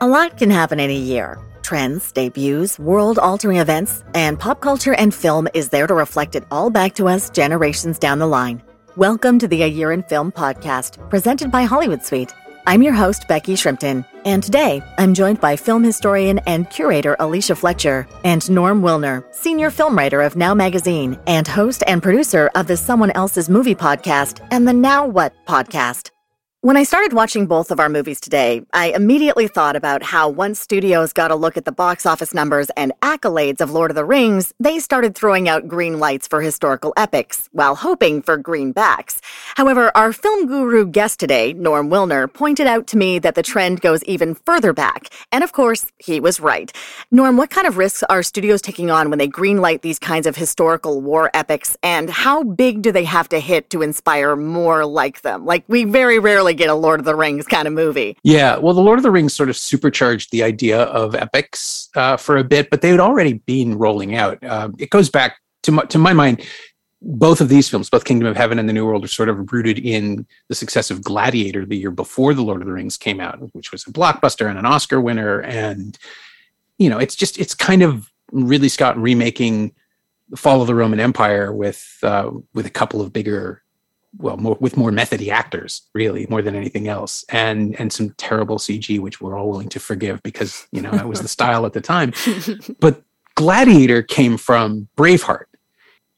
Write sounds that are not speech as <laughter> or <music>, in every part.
A lot can happen in a year. Trends, debuts, world altering events, and pop culture and film is there to reflect it all back to us generations down the line. Welcome to the A Year in Film podcast, presented by Hollywood Suite. I'm your host, Becky Shrimpton, and today I'm joined by film historian and curator Alicia Fletcher and Norm Wilner, senior film writer of Now Magazine and host and producer of the Someone Else's Movie podcast and the Now What podcast. When I started watching both of our movies today, I immediately thought about how once studios got a look at the box office numbers and accolades of Lord of the Rings, they started throwing out green lights for historical epics, while hoping for greenbacks. However, our film guru guest today, Norm Wilner, pointed out to me that the trend goes even further back. And of course, he was right. Norm, what kind of risks are studios taking on when they greenlight these kinds of historical war epics, and how big do they have to hit to inspire more like them? Like, we very rarely get a Lord of the Rings kind of movie. Yeah, well, the Lord of the Rings sort of supercharged the idea of epics uh, for a bit, but they had already been rolling out. Uh, it goes back to my, to my mind. Both of these films, both Kingdom of Heaven and The New World, are sort of rooted in the success of Gladiator the year before The Lord of the Rings came out, which was a blockbuster and an Oscar winner. And, you know, it's just, it's kind of Ridley Scott remaking the Fall of the Roman Empire with uh, with a couple of bigger well more with more methody actors really more than anything else and and some terrible cg which we're all willing to forgive because you know that was the style at the time. <laughs> But gladiator came from braveheart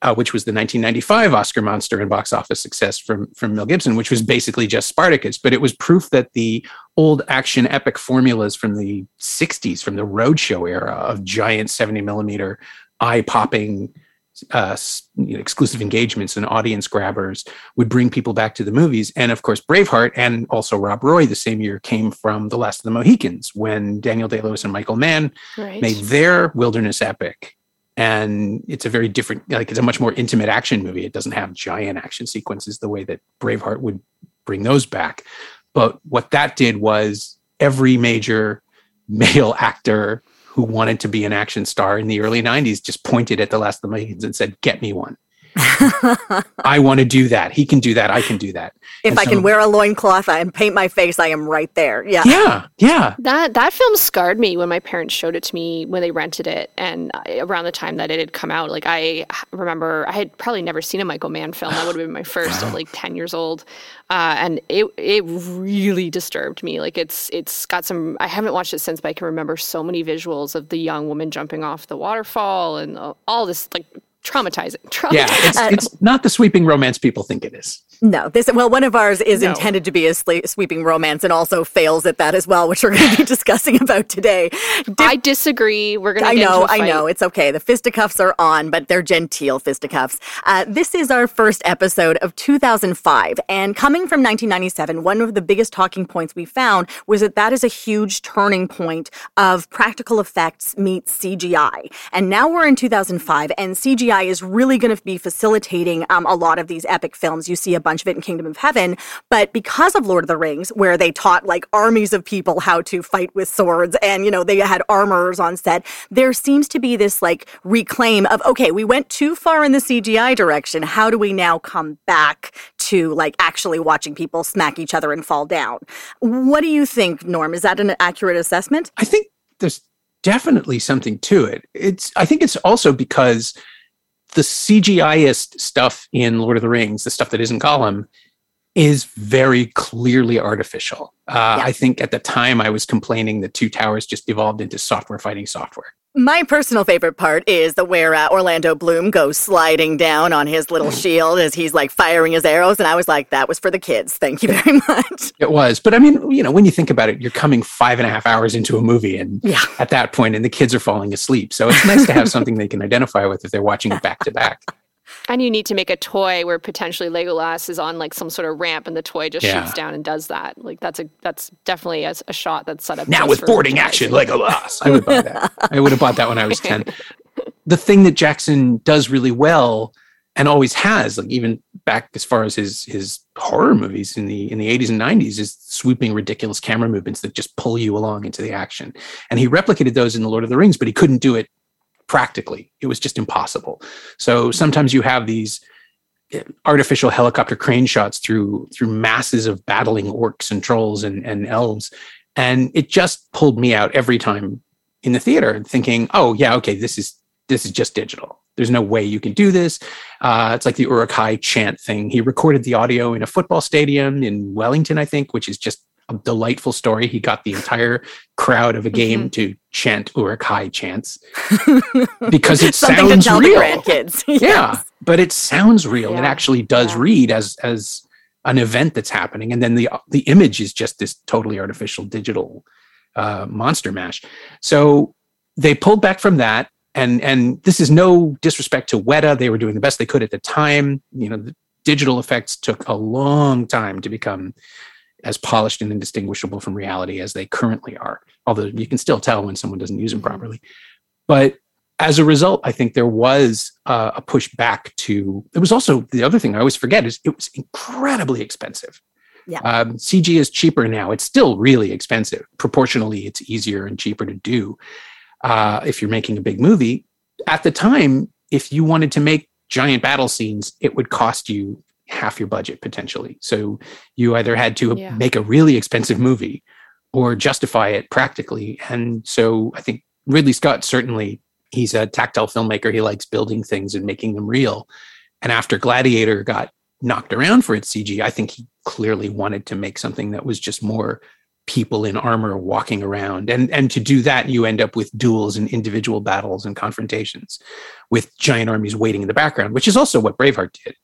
uh, which was the 1995 oscar monster and box office success from from mel gibson which was basically just spartacus but it was proof that the old action epic formulas from the 60s from the roadshow era of giant 70 millimeter eye popping uh, you know, exclusive engagements and audience grabbers would bring people back to the movies. And of course, Braveheart and also Rob Roy the same year came from The Last of the Mohicans when Daniel Day Lewis and Michael Mann right. made their wilderness epic. And it's a very different, like it's a much more intimate action movie. It doesn't have giant action sequences the way that Braveheart would bring those back. But what that did was every major <laughs> male actor who wanted to be an action star in the early 90s just pointed at the last of the Mohicans and said, Get me one. <laughs> I want to do that. He can do that. I can do that. If and I so, can wear a loincloth and paint my face, I am right there. Yeah. Yeah. Yeah. That that film scarred me when my parents showed it to me when they rented it and around the time that it had come out. Like I remember I had probably never seen a Michael Mann film. That would have been my first at like 10 years old. Uh, and it it really disturbed me. Like it's it's got some I haven't watched it since, but I can remember so many visuals of the young woman jumping off the waterfall and all this like traumatizing. Yeah, it's, <laughs> it's not the sweeping romance people think it is. No, this well, one of ours is no. intended to be a sweeping romance and also fails at that as well, which we're going to be <laughs> discussing about today. Dip- I disagree. We're going to. I know, I know, it's okay. The fisticuffs are on, but they're genteel fisticuffs. Uh, this is our first episode of 2005, and coming from 1997, one of the biggest talking points we found was that that is a huge turning point of practical effects meets CGI, and now we're in 2005, and CGI is really going to be facilitating um, a lot of these epic films. You see a bunch of it in Kingdom of Heaven. But because of Lord of the Rings, where they taught like armies of people how to fight with swords and, you know, they had armorers on set, there seems to be this like reclaim of, okay, we went too far in the CGI direction. How do we now come back to like actually watching people smack each other and fall down? What do you think, Norm? Is that an accurate assessment? I think there's definitely something to it. It's I think it's also because the CGIist stuff in Lord of the Rings, the stuff that isn't Gollum, is very clearly artificial. Uh, yeah. I think at the time I was complaining that Two Towers just evolved into software fighting software. My personal favorite part is the where uh, Orlando Bloom goes sliding down on his little shield as he's like firing his arrows, and I was like, "That was for the kids." Thank you very much. It was, but I mean, you know, when you think about it, you're coming five and a half hours into a movie, and yeah. at that point, and the kids are falling asleep. So it's nice to have something they can identify with if they're watching it back to back. <laughs> And you need to make a toy where potentially Legolas is on like some sort of ramp and the toy just Yeah. shoots down and does that. Like that's a that's definitely a, a shot that's set up now with boarding merchandising. action Legolas. I would buy that. I would have bought that when I was <laughs> 10. The thing that Jackson does really well and always has, like even back as far as his his horror movies in the in the 80s and 90s, is swooping ridiculous camera movements that just pull you along into the action. And he replicated those in the Lord of the Rings, but he couldn't do it practically. It was just impossible. So sometimes you have these eh, artificial helicopter crane shots through through masses of battling orcs and trolls and, and elves and it just pulled me out every time in the theater thinking oh yeah okay this is this is just digital there's no way you can do this uh, it's like the Uruk-hai chant thing he recorded the audio in a football stadium in wellington i think which is just a delightful story. He got the entire crowd of a game to chant Uruk-hai chants. <laughs> Because it sounds to tell real. the grandkids. <laughs> yeah but it sounds real. It actually does Yeah. read as as an event that's happening. And then the the image is just this totally artificial digital uh, monster mash. So they pulled back from that. And and this is no disrespect to weta. They were doing the best they could at the time. You know the digital effects took a long time to become as polished and indistinguishable from reality as they currently are although you can still tell when someone doesn't use them Mhm. properly but as a result, I think there was uh, a push back to. It was also the other thing I always forget is it was incredibly expensive. Yeah. Um, CG is cheaper now. It's still really expensive. Proportionally, it's easier and cheaper to do uh, if you're making a big movie. At the time, if you wanted to make giant battle scenes, it would cost you half your budget potentially. So you either had to Yeah. make a really expensive movie or justify it practically. And so I think Ridley Scott certainly he's a tactile filmmaker. He likes building things and making them real. And after Gladiator got knocked around for its CG, I think he clearly wanted to make something that was just more people in armor walking around. And and to do that, you end up with duels and individual battles and confrontations with giant armies waiting in the background, which is also what Braveheart did.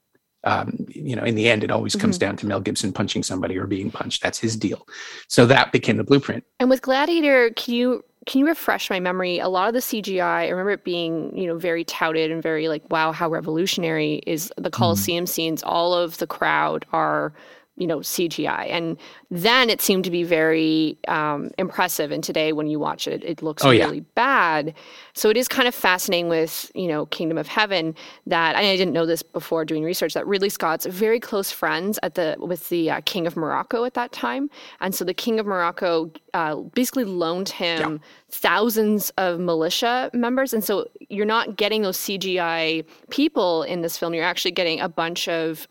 Um, you know, in the end, it always comes down to Mel Gibson punching somebody or being punched. That's his deal. So that became the blueprint. And with Gladiator, can you can you refresh my memory? A lot of the CGI, I remember it being, you know, very touted and very like, wow, how revolutionary is the Colosseum scenes. All of the crowd are, you know, CGI. And then it seemed to be very um, impressive. And today when you watch it, it looks Oh, yeah. really bad. So it is kind of fascinating with, you know, Kingdom of Heaven that and I didn't know this before doing research that Ridley Scott's very close friends at the with the uh, King of Morocco at that time. And so the King of Morocco uh, basically loaned him thousands of militia members. And so you're not getting those CGI people in this film. You're actually getting a bunch of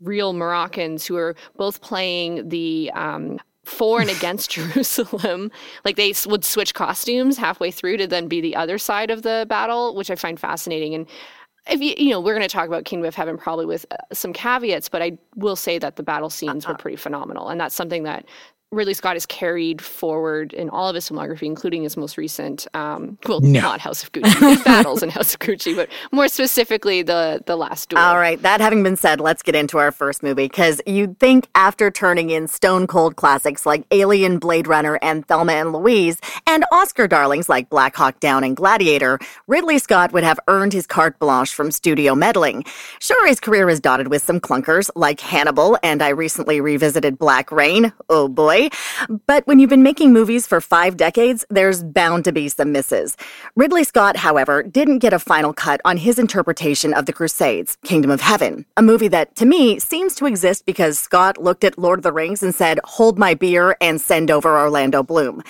real Moroccans who are both playing the um, for and against <laughs> Jerusalem. Like they would switch costumes halfway through to then be the other side of the battle, which I find fascinating. And if you, you know, we're going to talk about Kingdom of Heaven probably with uh, some caveats, but I will say that the battle scenes were pretty phenomenal, and that's something that Ridley Scott has carried forward in all of his filmography, including his most recent, um, well, No. not House of Gucci, his battles in House of Gucci, but more specifically the the last duel. All right, that having been said, let's get into our first movie because you'd think after turning in stone cold classics like Alien, Blade Runner, and Thelma and Louise, and Oscar darlings like Black Hawk Down and Gladiator, Ridley Scott would have earned his carte blanche from studio meddling. Sure, his career is dotted with some clunkers like Hannibal, and I recently revisited Black Rain. Oh boy. But when you've been making movies for five decades, there's bound to be some misses. Ridley Scott, however, didn't get a final cut on his interpretation of The Crusades, Kingdom of Heaven, a movie that, to me, seems to exist because Scott looked at Lord of the Rings and said, hold my beer and send over Orlando Bloom.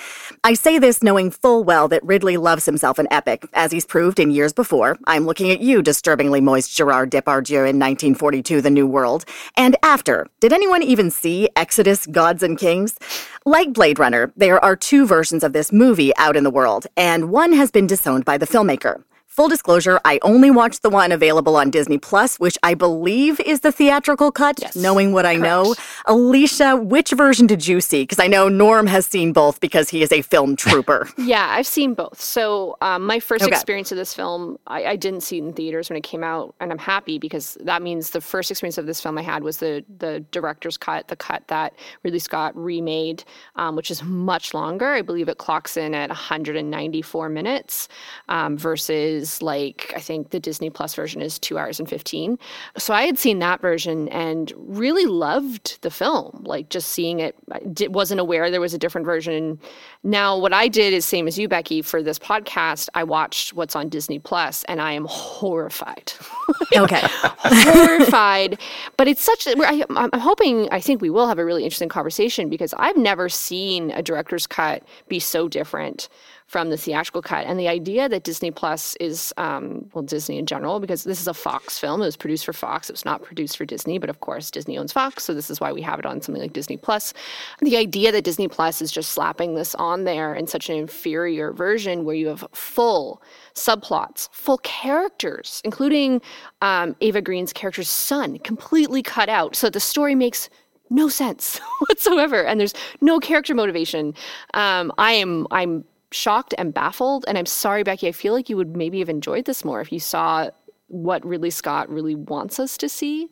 I say this knowing full well that Ridley loves himself an epic, as he's proved in years before. I'm looking at you, disturbingly moist Gerard Depardieu in 1942, The New World. And after, did anyone even see Exodus, Gods and Kings? Like Blade Runner, there are two versions of this movie out in the world, and one has been disowned by the filmmaker. Full disclosure, I only watched the one available on Disney Plus, which I believe is the theatrical cut, Yes, knowing what I know. Alicia, which version did you see? Because I know Norm has seen both because he is a film <laughs> trooper. Yeah, I've seen both. So um, my first Okay. experience of this film, I, I didn't see it in theaters when it came out, and I'm happy because that means the first experience of this film I had was the the director's cut, the cut that Ridley Scott remade, um, which is much longer. I believe it clocks in at 194 minutes um, versus is like I think the Disney Plus version is two hours and fifteen. So I had seen that version and really loved the film. Like just seeing it, I wasn't aware there was a different version. Now what I did is same as you, Becky, for this podcast. I watched what's on Disney Plus, and I am horrified. <laughs> okay, horrified. But it's such. I, I'm hoping. I think we will have a really interesting conversation because I've never seen a director's cut be so different from the theatrical cut. And the idea that Disney Plus is, um, well, Disney in general, because this is a Fox film. It was produced for Fox. It was not produced for Disney, but of course, Disney owns Fox. So this is why we have it on something like Disney Plus. The idea that Disney Plus is just slapping this on there in such an inferior version where you have full subplots, full characters, including um, Eva Green's character's son, completely cut out. So the story makes no sense <laughs> whatsoever and there's no character motivation um, i am i'm shocked and baffled. And I'm sorry, Becky, I feel like you would maybe have enjoyed this more if you saw what Ridley Scott really wants us to see.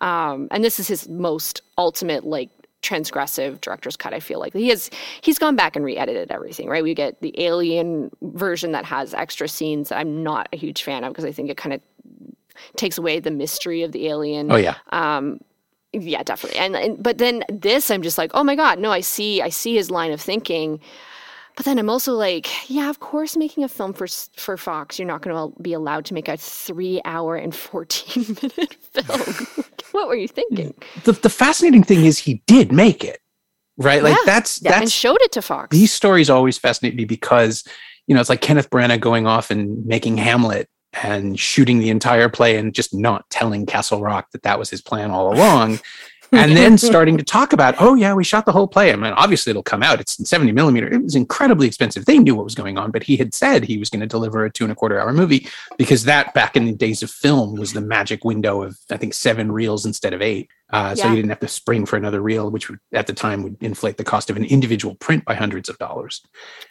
Um, and this is his most ultimate, like, transgressive director's cut i feel like. He has he's gone back and re-edited everything right? We get the alien version that has extra scenes that i'm not a huge fan of because i think it kind of takes away the mystery of the alien. Oh yeah. Um yeah definitely. And, and but then this i'm just like oh my god no i see i see his line of thinking but then I'm also like, yeah, of course, making a film for for Fox, you're not going to be allowed to make a three hour and 14 <laughs> minute film. <laughs> what were you thinking? The, the fascinating thing is he did make it, right? Like yeah, that's yeah, that's and showed it to Fox. These stories always fascinate me because you know it's like Kenneth Branagh going off and making Hamlet and shooting the entire play and just not telling Castle Rock that that was his plan all along <laughs> and then <laughs> starting to talk about, oh yeah, we shot the whole play. I mean, obviously it'll come out. It's in 70 millimeter. It was incredibly expensive. They knew what was going on, but he had said he was going to deliver a two and a quarter hour movie because that back in the days of film was the magic window of I think seven reels instead of eight. Uh, so Yeah. you didn't have to spring for another reel, which would, at the time would inflate the cost of an individual print by hundreds of dollars.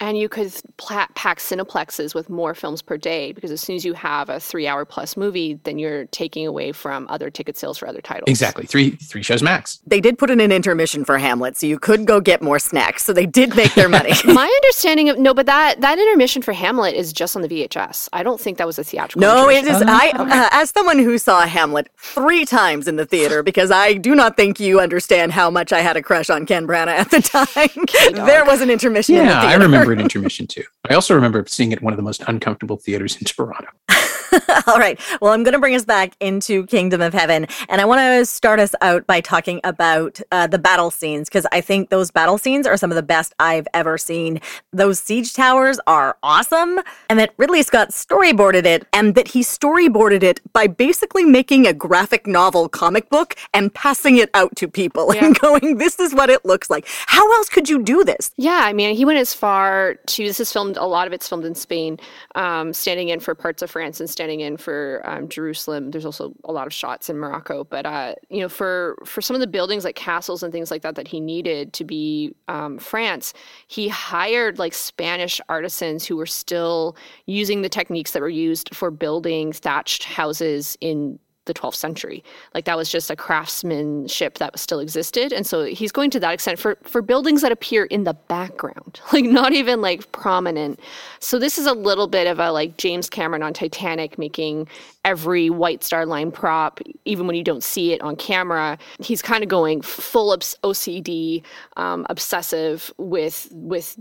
And you could pla- pack cineplexes with more films per day because as soon as you have a three hour plus movie, then you're taking away from other ticket sales for other titles. Exactly, three three shows max. they did put in an intermission for Hamlet, so you could go get more snacks. So they did make their money. <laughs> My understanding of no, but that that intermission for Hamlet is just on the VHS. I don't think that was a theatrical. No, it intermission. is. I, uh, as someone who saw Hamlet three times in the theater, because I do not think you understand how much I had a crush on Ken Branagh at the <laughs> time. there was an intermission in the Yeah. I remember an intermission too. I also remember seeing it at one of the most uncomfortable theaters in Toronto. <laughs> <laughs> All right. Well, I'm going to bring us back into Kingdom of Heaven. And I want to start us out by talking about uh, the battle scenes, because I think those battle scenes are some of the best I've ever seen. Those siege towers are awesome. And that Ridley Scott storyboarded it, and that he storyboarded it by basically making a graphic novel comic book and passing it out to people Yeah. and <laughs> going, this is what it looks like. How else could you do this? Yeah, I mean, he went as far to this is filmed. A lot of it's filmed in Spain, um, standing in for parts of France and standing in for um, Jerusalem. There's also a lot of shots in Morocco, but uh, you know, for for some of the buildings like castles and things like that that he needed to be um, France, he hired like Spanish artisans who were still using the techniques that were used for building thatched houses in the 12th century. Like that was just a craftsmanship that still existed. And so he's going to that extent for, for buildings that appear in the background, <laughs> like not even like prominent. So this is a little bit of a like James Cameron on Titanic making every White Star Line prop, even when you don't see it on camera. He's kind of going full obs- OCD, um, obsessive with with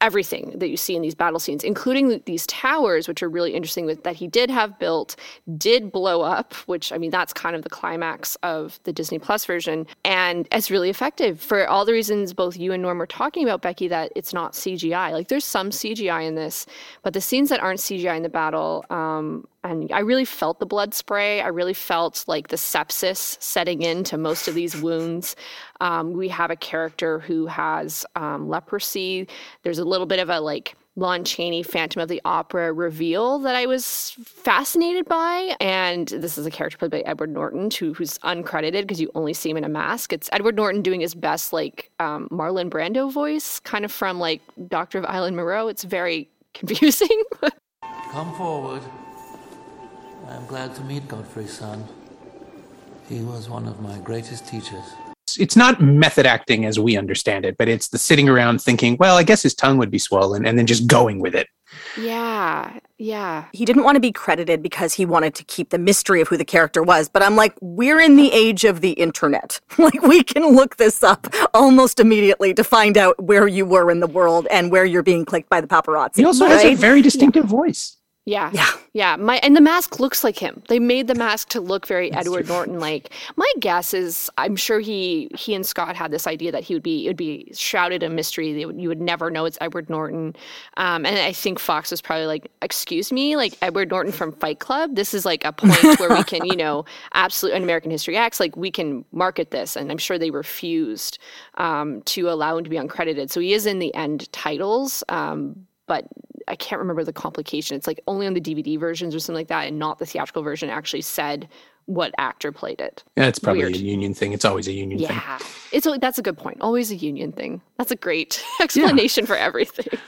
everything that you see in these battle scenes, including these towers, which are really interesting with that he did have built, did blow up, which I mean that's kind of the climax of the Disney Plus version, and it's really effective for all the reasons both you and Norm were talking about, Becky. That it's not CGI. Like there's some CGI in this, but the scenes that aren't CGI in the battle. Um, and I really felt the blood spray. I really felt like the sepsis setting into most of these wounds. Um, we have a character who has um, leprosy. There's a little bit of a like Lon Chaney Phantom of the Opera reveal that I was fascinated by. And this is a character played by Edward Norton, who, who's uncredited because you only see him in a mask. It's Edward Norton doing his best, like um, Marlon Brando voice, kind of from like Doctor of Island Moreau. It's very <laughs> confusing. Come forward. I am glad to meet Godfrey's son. He was one of my greatest teachers. It's- It's not method acting as we understand it, but it's the sitting around thinking, well, I guess his tongue would be swollen, and then just going with it. Yeah. Yeah. He didn't want to be credited because he wanted to keep the mystery of who the character was. But I'm like, we're in the age of the internet. <laughs> like, we can look this up almost immediately to find out where you were in the world and where you're being clicked by the paparazzi. He also right? has a very distinctive voice. Yeah. Yeah. Yeah. My and the mask looks like him. They made the mask to look very Edward Norton like. My guess is I'm sure he he and Scott had this idea that he would be it would be shrouded in mystery. They would, you would never know it's Edward Norton. Um, and I think Fox was probably like, "Excuse me, like Edward Norton from Fight Club. This is like a <laughs> point where we can, you know, absolute an American History X. Like we can market this." And I'm sure they refused um, to allow him to be uncredited. So he is in the end titles. Um, but I can't remember the complication. It's like only on the DVD versions or something like that, and not the theatrical version actually said what actor played it. Yeah, it's probably Weird. a union thing. It's always a union thing. Yeah, it's that's a good point. Always a union thing. That's a great <laughs> explanation for everything. <laughs>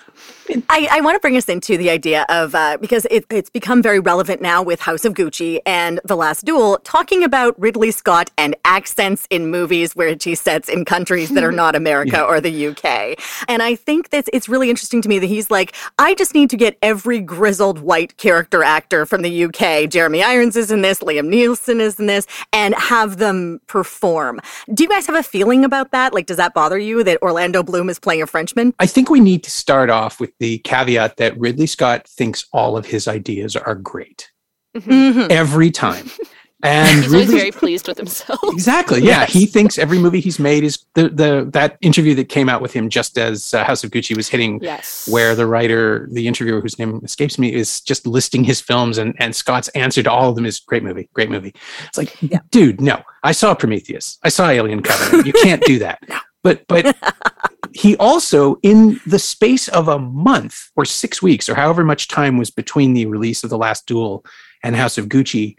I, I want to bring us into the idea of uh, because it, it's become very relevant now with House of Gucci and The Last Duel, talking about Ridley Scott and accents in movies where he sets in countries that are not <laughs> America or the UK. And I think that it's really interesting to me that he's like, I just need to get every grizzled white character actor from the UK. Jeremy Irons is in this, Liam Neeson is in this, and have them perform. Do you guys have a feeling about that? Like, does that bother you that Orlando Bloom is playing a Frenchman? I think we need to start off with the caveat that Ridley Scott thinks all of his ideas are great Mhm. every time. <laughs> And <laughs> He's always Ridley- very pleased with himself. Exactly. Yeah, he thinks every movie he's made is the the that interview that came out with him just as uh, House of Gucci was hitting, Yes. where the writer, the interviewer whose name escapes me, is just listing his films, and and Scott's answer to all of them is great movie, great movie. It's like, dude, no, I saw Prometheus, I saw Alien Covenant. You can't do that. <laughs> But but <laughs> he also in the space of a month or six weeks or however much time was between the release of the last duel and house of gucci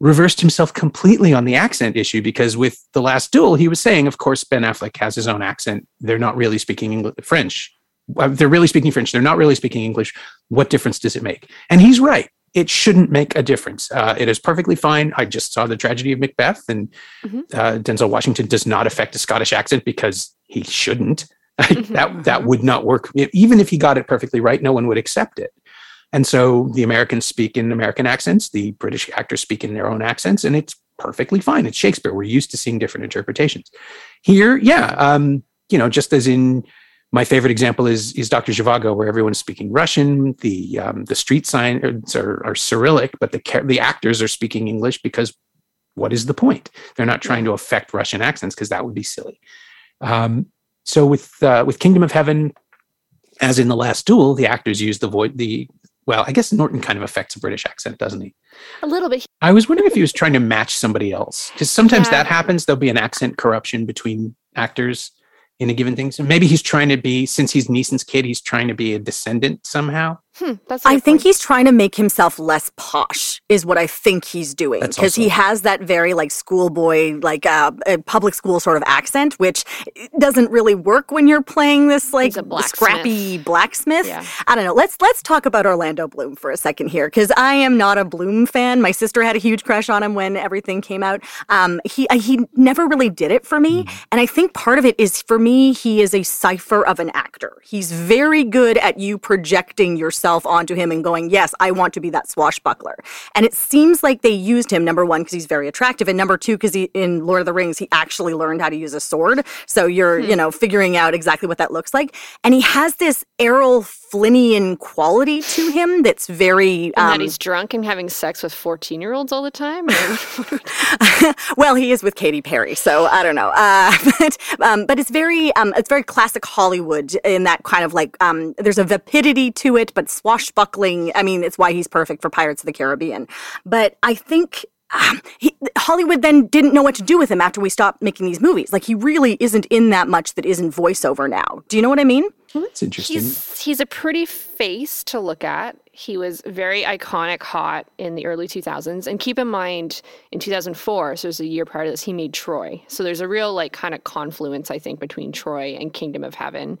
reversed himself completely on the accent issue because with the last duel he was saying of course ben affleck has his own accent. They're not really speaking English, french. Uh, they're really speaking french. They're not really speaking english. What difference does it make? And he's right. It shouldn't make a difference. Uh, it is perfectly fine. I just saw the tragedy of macbeth and Mhm. uh, denzel washington does not affect a scottish accent because he shouldn't. <laughs> That that would not work. Even if he got it perfectly right no one would accept it and so the americans speak in american accents the british actors speak in their own accents and it's perfectly fine it's shakespeare we're used to seeing different interpretations here yeah um you know just as in my favorite example is is Dr. Zhivago, where everyone's speaking Russian. The um, the street signs are, are Cyrillic, but the the actors are speaking English because what is the point? They're not trying to affect Russian accents because that would be silly. Um, so with uh, with Kingdom of Heaven, as in the Last Duel, the actors use the voice. The well, I guess Norton kind of affects a British accent, doesn't he? a little bit. I was wondering if he was trying to match somebody else because sometimes Yeah. that happens. There'll be an accent corruption between actors in a given thing. So maybe he's trying to be, since he's Neeson's kid, he's trying to be a descendant somehow. Hmm, that's. a I think point. he's trying to make himself less posh, is what I think he's doing. That's Because he has that very like schoolboy, like uh, uh, public school sort of accent, which doesn't really work when you're playing this like blacksmith. scrappy blacksmith. Yeah. I don't know. Let's let's talk about Orlando Bloom for a second here, because I am not a Bloom fan. My sister had a huge crush on him when everything came out. Um, he uh, he never really did it for me, and I think part of it is for me he is a cipher of an actor. He's very good at you projecting yourself onto him and going, "Yes, I want to be that swashbuckler." And it seems like they used him number one because he's very attractive, and number two because he in Lord of the Rings he actually learned how to use a sword. So you're you know figuring out exactly what that looks like, and he has this Errol Flynnian quality to him that's very And that um, he's drunk and having sex with fourteen-year-olds all the time. <laughs> <laughs> Well, he is with Katy Perry, so I don't know. Uh, <laughs> but um, but it's very um, it's very classic Hollywood in that kind of like um, there's a vapidity to it, but swashbuckling. I mean, it's why he's perfect for Pirates of the Caribbean. But I think. Um, he, Hollywood then didn't know what to do with him after we stopped making these movies. Like he really isn't in that much that isn't voiceover now. Do you know what I mean? Well, that's interesting. he's he's a pretty face to look at. He was very iconic, hot in the early 2000s. And keep in mind, in 2004, so it was a year prior to this, he made Troy. So there's a real like kind of confluence, I think, between Troy and Kingdom of Heaven.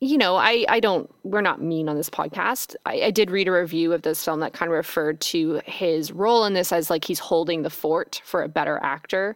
You know, I I don't. We're not mean on this podcast. I, I did read a review of this film that kind of referred to his role in this as like he's holding the fort for a better actor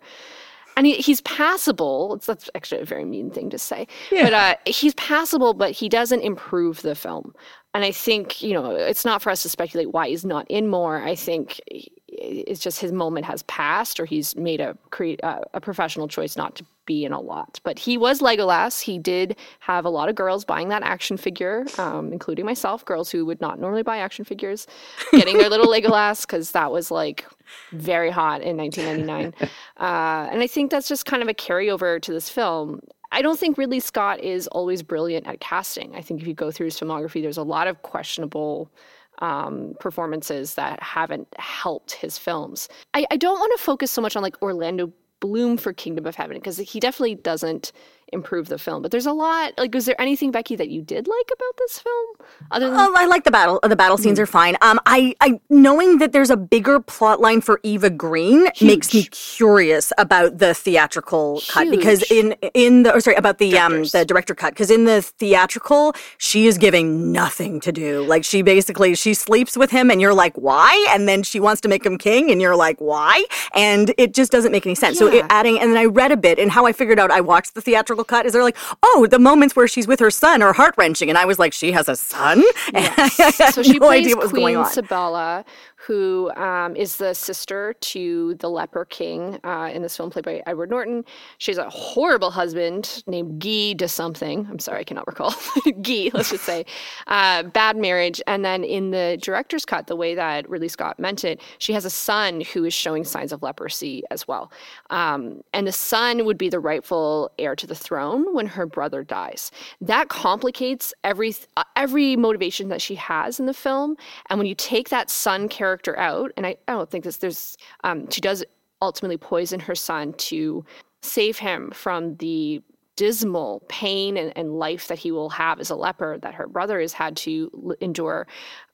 and he, he's passable. It's that's actually a very mean thing to say, but uh, he's passable. But he doesn't improve the film. And I think you know it's not for us to speculate why he's not in more. I think it's just his moment has passed, or he's made a create a professional choice not to be in a lot. But he was Legolas. He did have a lot of girls buying that action figure, um, including myself, girls who would not normally buy action figures, getting their little <laughs> Legolas because that was like very hot in 1999. <laughs> Uh, and I think that's just kind of a carryover to this film. I don't think Ridley Scott is always brilliant at casting. I think if you go through his filmography, there's a lot of questionable um, performances that haven't helped his films. I, I don't want to focus so much on like Orlando Bloom for Kingdom of Heaven because he definitely doesn't improve the film. But there's a lot. Like, was there anything, Becky, that you did like about this film? Other than oh, I like the battle. The battle scenes mm. are fine. Um, I, I knowing that there's a bigger plot line for Eva Green Huge. makes me curious about the theatrical Huge. cut because in in the or sorry about the Directors. um the director cut because in the theatrical she is giving nothing to do. Like she basically she sleeps with him and you're like why, and then she wants to make him king and you're like why, and it just doesn't make any sense. Yeah. So it, adding and then I read a bit and how I figured out I watched the theatrical cut is they're like, oh, the moments where she's with her son are heart wrenching, and I was like, she has a son. Yes. <laughs> so she no plays Queen Sibylla, who um, is the sister to the leper king uh, in this film, played by Edward Norton. She has a horrible husband named Guy de something. I'm sorry, I cannot recall. <laughs> Guy, let's just say. <laughs> Uh, bad marriage. And then in the director's cut, the way that Ridley Scott meant it, she has a son who is showing signs of leprosy as well. Um, and the son would be the rightful heir to the throne when her brother dies. That complicates every uh, every motivation that she has in the film. And when you take that son character character out, and I, I don't think this. There's um, she does ultimately poison her son to save him from the dismal pain and, and, life that he will have as a leper that her brother has had to endure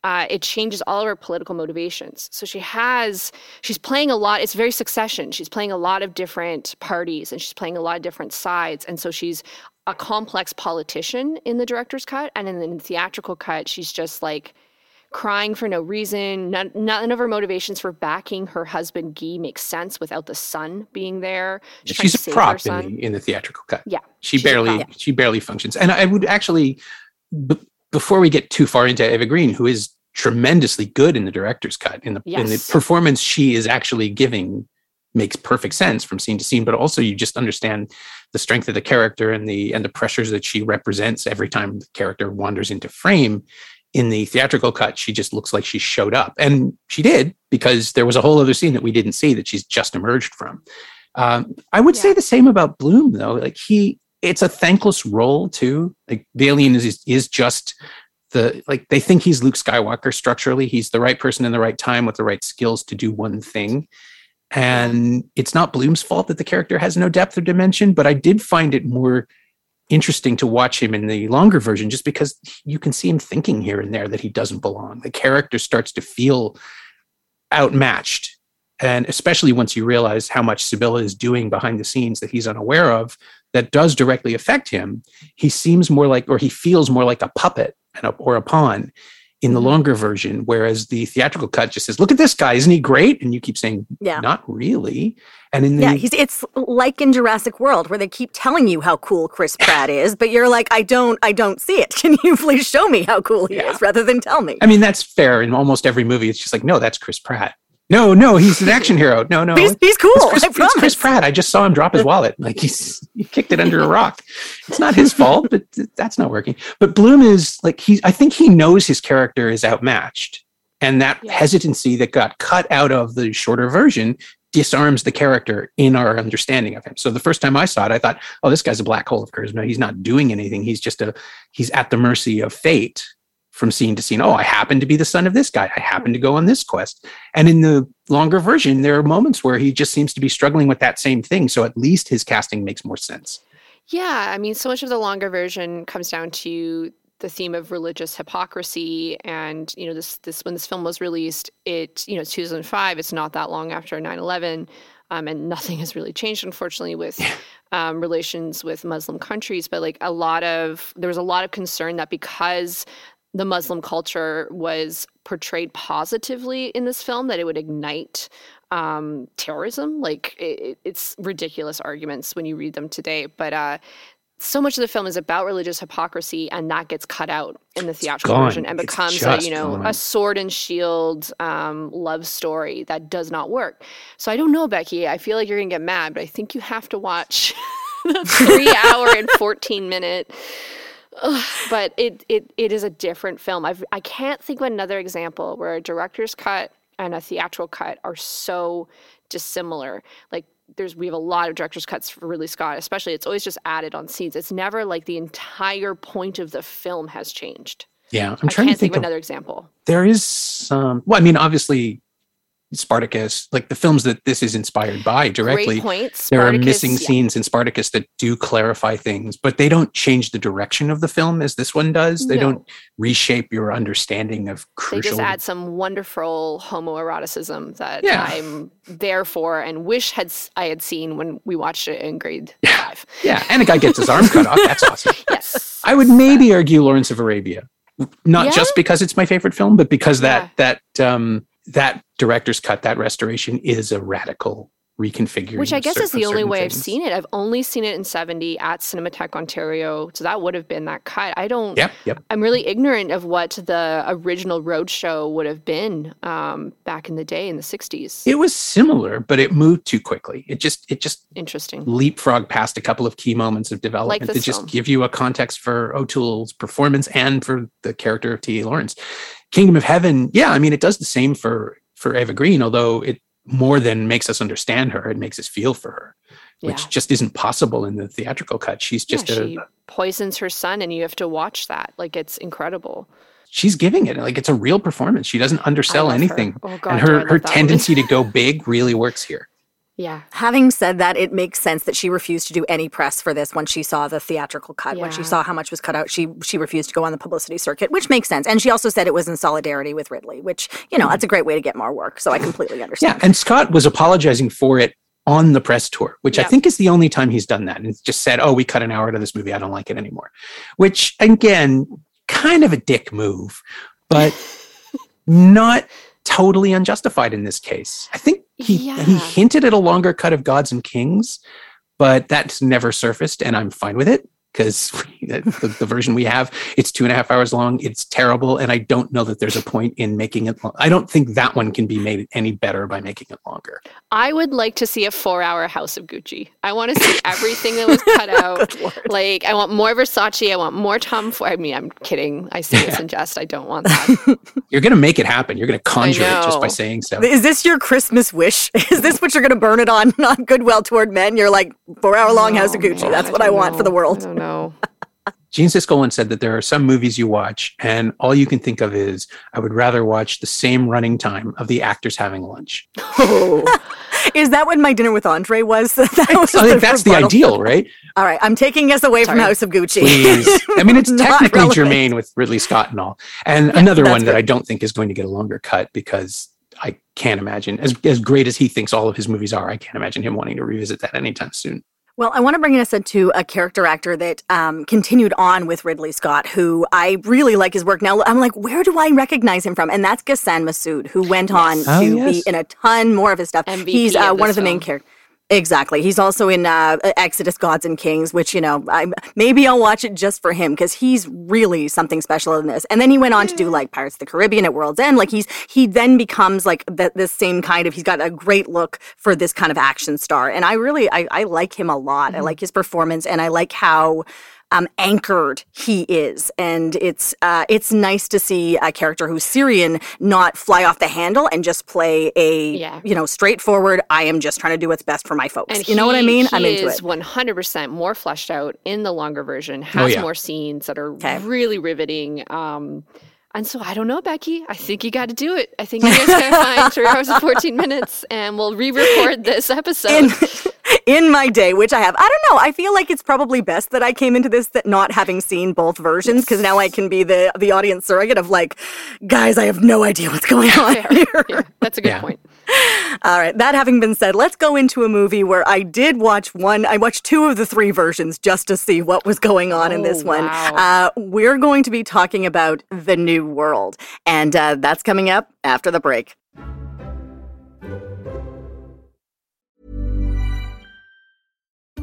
uh, it changes all of her political motivations so she has she's playing a lot it's very succession she's playing a lot of different parties and she's playing a lot of different sides and so she's a complex politician in the director's cut and in the theatrical cut she's just like crying for no reason. None, none, of her motivations for backing her husband Guy makes sense without the son being there. She's, she's a prop in the, in the, theatrical cut. Yeah, she barely she barely functions. And I would actually, b- before we get too far into Eva Green, who is tremendously good in the director's cut, in the yes. in the performance she is actually giving makes perfect sense from scene to scene but also you just understand the strength of the character and the and the pressures that she represents every time the character wanders into frame in the theatrical cut, she just looks like she showed up. And she did because there was a whole other scene that we didn't see that she's just emerged from. Um, I would yeah. say the same about Bloom, though. Like he, it's a thankless role too. Like the alien is is just the like they think he's Luke Skywalker structurally. He's the right person in the right time with the right skills to do one thing. And it's not Bloom's fault that the character has no depth or dimension, but I did find it more interesting to watch him in the longer version just because you can see him thinking here and there that he doesn't belong. The character starts to feel outmatched. And especially once you realize how much Sibylla is doing behind the scenes that he's unaware of, that does directly affect him, he seems more like, or he feels more like a puppet or a pawn in the mm-hmm. longer version, whereas the theatrical cut just says, "Look at this guy, isn't he great?" And you keep saying, "Yeah, not really." And in the yeah, he's it's like in Jurassic World where they keep telling you how cool Chris <laughs> Pratt is, but you're like, "I don't, I don't see it. <laughs> Can you please show me how cool he yeah. is, rather than tell me?" I mean, that's fair in almost every movie. It's just like, no, that's Chris Pratt. No, no, he's an action hero. No, no, he's, he's cool. It's Chris, it's Chris, Pratt. I just saw him drop his wallet. Like he's he kicked it under a rock. It's not his fault, but that's not working. But Bloom is like he. I think he knows his character is outmatched, and that yeah. hesitancy that got cut out of the shorter version disarms the character in our understanding of him. So the first time I saw it, I thought, "Oh, this guy's a black hole of charisma. He's not doing anything. He's just a he's at the mercy of fate." From scene to scene. Oh, I happen to be the son of this guy. I happen to go on this quest. And in the longer version, there are moments where he just seems to be struggling with that same thing. So at least his casting makes more sense. Yeah. I mean, so much of the longer version comes down to the theme of religious hypocrisy and you know this this when this film was released it you know 2005 it's not that long after 9-11 um, and nothing has really changed unfortunately with um, relations with muslim countries but like a lot of there was a lot of concern that because the Muslim culture was portrayed positively in this film, that it would ignite um, terrorism. Like it, it's ridiculous arguments when you read them today, but uh, so much of the film is about religious hypocrisy, and that gets cut out in the theatrical version and becomes a, you know gone. a sword and shield um, love story that does not work. So I don't know, Becky. I feel like you're gonna get mad, but I think you have to watch <laughs> the three hour and fourteen minute. <sighs> But it, it it is a different film. I've, I can't think of another example where a director's cut and a theatrical cut are so dissimilar. Like there's we have a lot of director's cuts for Ridley Scott, especially it's always just added on scenes. It's never like the entire point of the film has changed. Yeah, I'm trying to can't think think of of another example. there is some well i mean obviously spartacus like the films that this is inspired by directly there are missing yeah. scenes in spartacus that do clarify things but they don't change the direction of the film as this one does they No. don't reshape your understanding of crucial. They just add some wonderful homoeroticism that Yeah. I'm there for and wish had I had seen when we watched it in grade five. yeah and a guy gets his arm cut off that's <laughs> awesome Yes. i would maybe argue lawrence of arabia not Yeah? just because it's my favorite film but because Yeah. that that um that director's cut that restoration is a radical reconfiguring Which I guess is the only way I've seen it. I've only seen it in 70 at Cinematheque Ontario. So that would have been that cut. I don't, yep yep I'm really ignorant of what the original Roadshow would have been um, back in the day in the 60s. It was similar, but it moved too quickly. It just it just Interesting. leapfrogged past a couple of key moments of development this to just film. give you a context for O'Toole's performance and for the character of T.A. Lawrence. Kingdom of Heaven, yeah, I mean it does the same for for Eva Green, although it more than makes us understand her, it makes us feel for her, which Yeah. just isn't possible in the theatrical cut. She's just yeah, a she poisons her son, and you have to watch that. Like it's incredible. she's giving it like it's a real performance. She doesn't undersell love her. anything. Oh, God, and her her tendency to go <laughs> big really works here. Yeah. Having said that, it makes sense that she refused to do any press for this when she saw the theatrical cut. When she saw how much was cut out, she she refused to go on the publicity circuit, which makes sense. And she also said it was in solidarity with Ridley, which you know that's a great way to get more work. So I completely understand. Yeah, and Scott was apologizing for it on the press tour, which I think is the only time he's done that. And just said, "Oh, we cut an hour out of this movie. I don't like it anymore," which again, kind of a dick move, but <laughs> not totally unjustified in this case. I think he he hinted at a longer cut of Gods and Kings, but that's never surfaced, and I'm fine with it because <laughs> the, the version we have it's two and a half hours long it's terrible and i don't know that there's a point in making it long. i don't think that one can be made any better by making it longer I would like to see a four hour House of Gucci. I want to see <laughs> everything that was cut out. <laughs> like, I want more Versace. I want more Tom Ford. I mean, I'm kidding. I say this in jest. I don't want that. you're going to make it happen you're going to conjure it just by saying so Is this your Christmas wish? Is this what you're going to burn it on? Not goodwill toward men. You're like four hour long House of Gucci. That's what I don't want for the know. world. I don't know. <laughs> gene siskel once said that there are some movies you watch and all you can think of is i would rather watch the same running time of the actors having lunch <laughs> Is that what my dinner with Andre was? <laughs> that was i think that's the ideal right All right, I'm taking us away from House of Gucci. please i mean it's technically relevant. germane with ridley scott and all and another one that good. i don't think is going to get a longer cut because i can't imagine as, as great as he thinks all of his movies are i can't imagine him wanting to revisit that anytime soon Well, I want to bring us into a character actor that um, continued on with Ridley Scott, who I really like his work. Now, I'm like, where do I recognize him from? And that's Ghassan Massoud, who went on Oh, to yes. be in a ton more of his stuff. MVP He's uh, of one of the main characters. Exactly. He's also in uh, Exodus, Gods and Kings, which you know, I maybe I'll watch it just for him because he's really something special in this. And then he went on to do like Pirates of the Caribbean at World's End. Like he's he then becomes like the, this same kind of. He's got a great look for this kind of action star, and I really I, I like him a lot. I like his performance, and I like how. Um, anchored he is, and it's uh, it's nice to see a character who's Syrian not fly off the handle and just play a Yeah. you know straightforward. I am just trying to do what's best for my folks. And you know what I mean? He I'm into is it. 100% more fleshed out in the longer version. Has yeah. more scenes that are Okay. really riveting. Um, and so I don't know, Becky. I think you got to do it. I think <laughs> you guys got to find three hours and 14 minutes, and we'll re-record this episode. in <laughs> in my day, which I have. I don't know. I feel like it's probably best that I came into this that not having seen both versions because now I can be the the audience surrogate of like, guys, I have no idea what's going on Fair. here. Yeah, that's a good Yeah. point. All right. That having been said, let's go into a movie where I did watch one. I watched two of the three versions just to see what was going on in this one. wow. Uh, we're going to be talking about the New World, and uh, that's coming up after the break.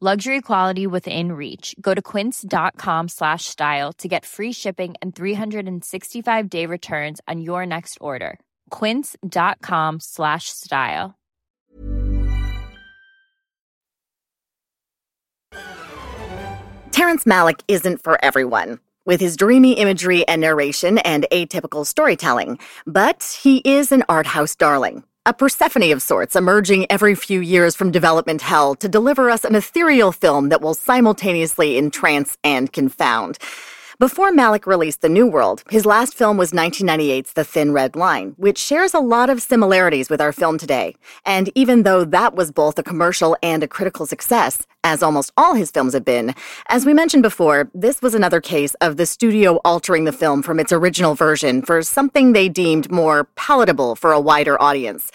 Luxury quality within reach. Go to quince.com slash style to get free shipping and 365 day returns on your next order. Quince.com slash style. Terrence Malick isn't for everyone. With his dreamy imagery and narration and atypical storytelling, but he is an art house darling. A Persephone of sorts, emerging every few years from development hell to deliver us an ethereal film that will simultaneously entrance and confound. Before Malick released The New World, his last film was 1998's The Thin Red Line, which shares a lot of similarities with our film today. And even though that was both a commercial and a critical success, as almost all his films have been, as we mentioned before, this was another case of the studio altering the film from its original version for something they deemed more palatable for a wider audience.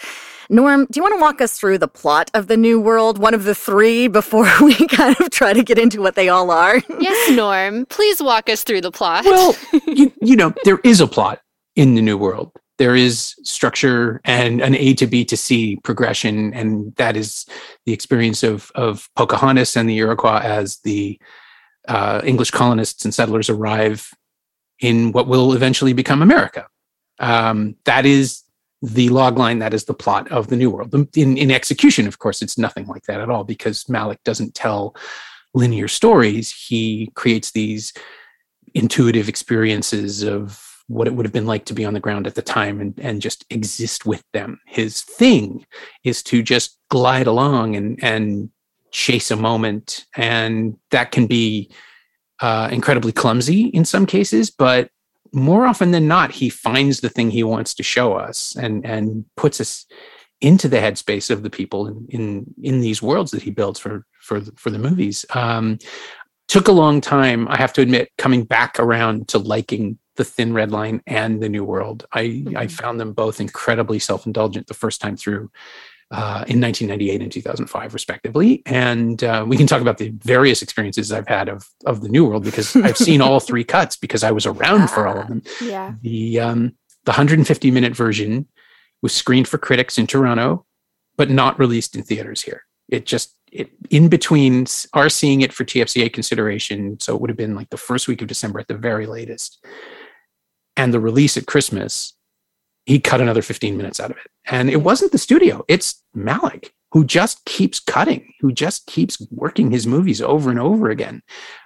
Norm, do you want to walk us through the plot of the New World, one of the three, before <laughs> we kind of try to get into what they all are? yes, Norm. Please walk us through the plot. Well, <laughs> you, you know, there is a plot in the New World. There is structure and an A to B to C progression, and that is the experience of of Pocahontas and the Iroquois as the uh, English colonists and settlers arrive in what will eventually become America. Um, that is the log line that is the plot of the new world. In, in execution of course it's nothing like that at all because malick doesn't tell linear stories. He creates these intuitive experiences of what it would have been like to be on the ground at the time and, and just exist with them. His thing is to just glide along and and chase a moment and that can be uh, incredibly clumsy in some cases but more often than not, he finds the thing he wants to show us and and puts us into the headspace of the people in in, in these worlds that he builds for for for the movies. Um, took a long time, I have to admit, coming back around to liking the Thin Red Line and the New World. I mm-hmm. I found them both incredibly self indulgent the first time through uh, in 1998 and 2005, respectively. And uh, we can talk about the various experiences I've had of of the New World because I've seen all <laughs> three cuts because I was around for all of them. Yeah. The um, the 150 minute version was screened for critics in Toronto, but not released in theaters here. It just it in between are seeing it for TFCA consideration, so it would have been like the first week of December at the very latest, and the release at Christmas he cut another 15 minutes out of it. And it wasn't the studio, it's Malick who just keeps cutting, who just keeps working his movies over and over again.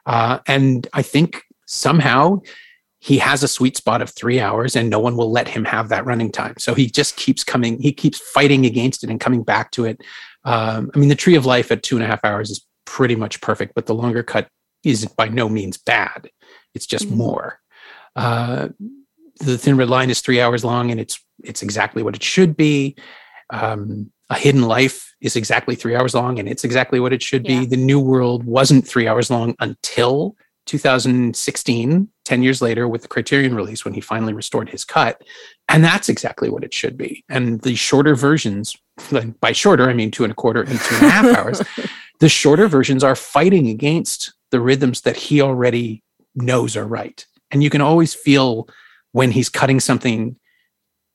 Uh, and I think somehow he has a sweet spot of three hours and no one will let him have that running time. So he just keeps coming, he keeps fighting against it and coming back to it. Um, I mean, the Tree of Life at two and a half hours is pretty much perfect, but the longer cut is by no means bad. It's just mm-hmm. more. Uh, the thin red line is three hours long and it's it's exactly what it should be. Um, a hidden life is exactly three hours long and it's exactly what it should be. The new world wasn't three hours long until 2016 10 years later with the criterion release when he finally restored his cut. And that's exactly what it should be. And the shorter versions by shorter i mean two and a quarter and two and a half <laughs> hours the shorter versions are fighting against the rhythms that he already knows are right. And you can always feel when he's cutting something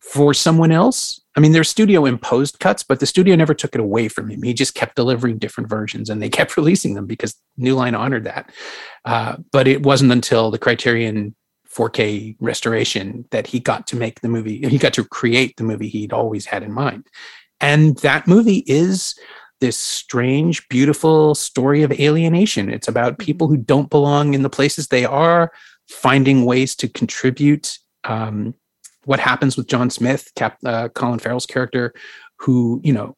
for someone else. I mean, there's studio imposed cuts, but the studio never took it away from him. He just kept delivering different versions and they kept <laughs> releasing them because New Line honored that. Uh, but it wasn't until the Criterion 4K restoration that he got to make the movie, he got to create the movie he'd always had in mind. And that movie is this strange, beautiful story of alienation. It's about people who don't belong in the places they are, finding ways to contribute. Um, what happens with John Smith, Cap, uh, Colin Farrell's character, who you know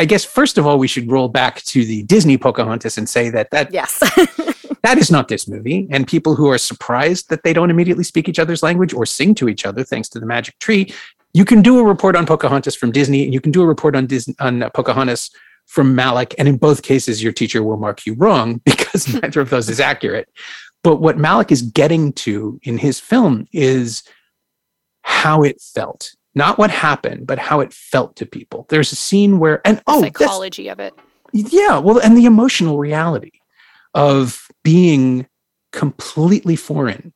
I guess first of all, we should roll back to the Disney Pocahontas and say that that yes, <laughs> that is not this movie. And people who are surprised that they don't immediately speak each other's language or sing to each other, thanks to the magic tree, you can do a report on Pocahontas from Disney, and you can do a report on Disney on Pocahontas from Malick, and in both cases, your teacher will mark you wrong <laughs> because neither of those is accurate. But what Malick is getting to in his film is how it felt not what happened, but how it felt to people. There's a scene where, and oh, psychology of it. Yeah, well, and the emotional reality of being completely foreign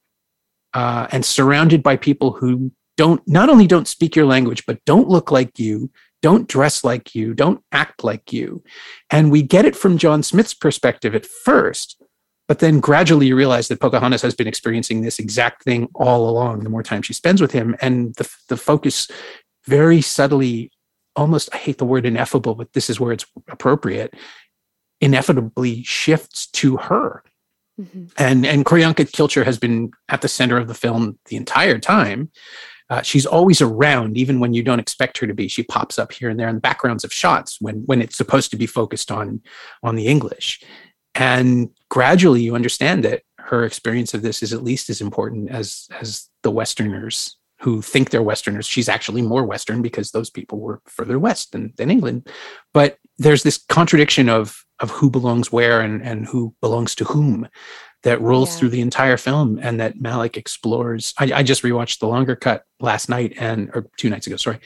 uh, and surrounded by people who don't not only don't speak your language, but don't look like you, don't dress like you, don't act like you. And we get it from John Smith's perspective at first, but then gradually you realize that Pocahontas has been experiencing this exact thing all along the more time she spends with him. And the, the focus very subtly, almost, I hate the word ineffable, but this is where it's appropriate, inevitably shifts to her. Mm-hmm. And and Q'orianka Kilcher has been at the center of the film the entire time. Uh, she's always around, even when you don't expect her to be. She pops up here and there in the backgrounds of shots when when it's supposed to be focused on on the English. And gradually you understand that her experience of this is at least as important as as the Westerners who think they're Westerners. She's actually more Western because those people were further west than, than England. But there's this contradiction of of who belongs where and, and who belongs to whom that rolls yeah. through the entire film and that malick explores. I, I just rewatched the longer cut last night and or two nights ago, sorry.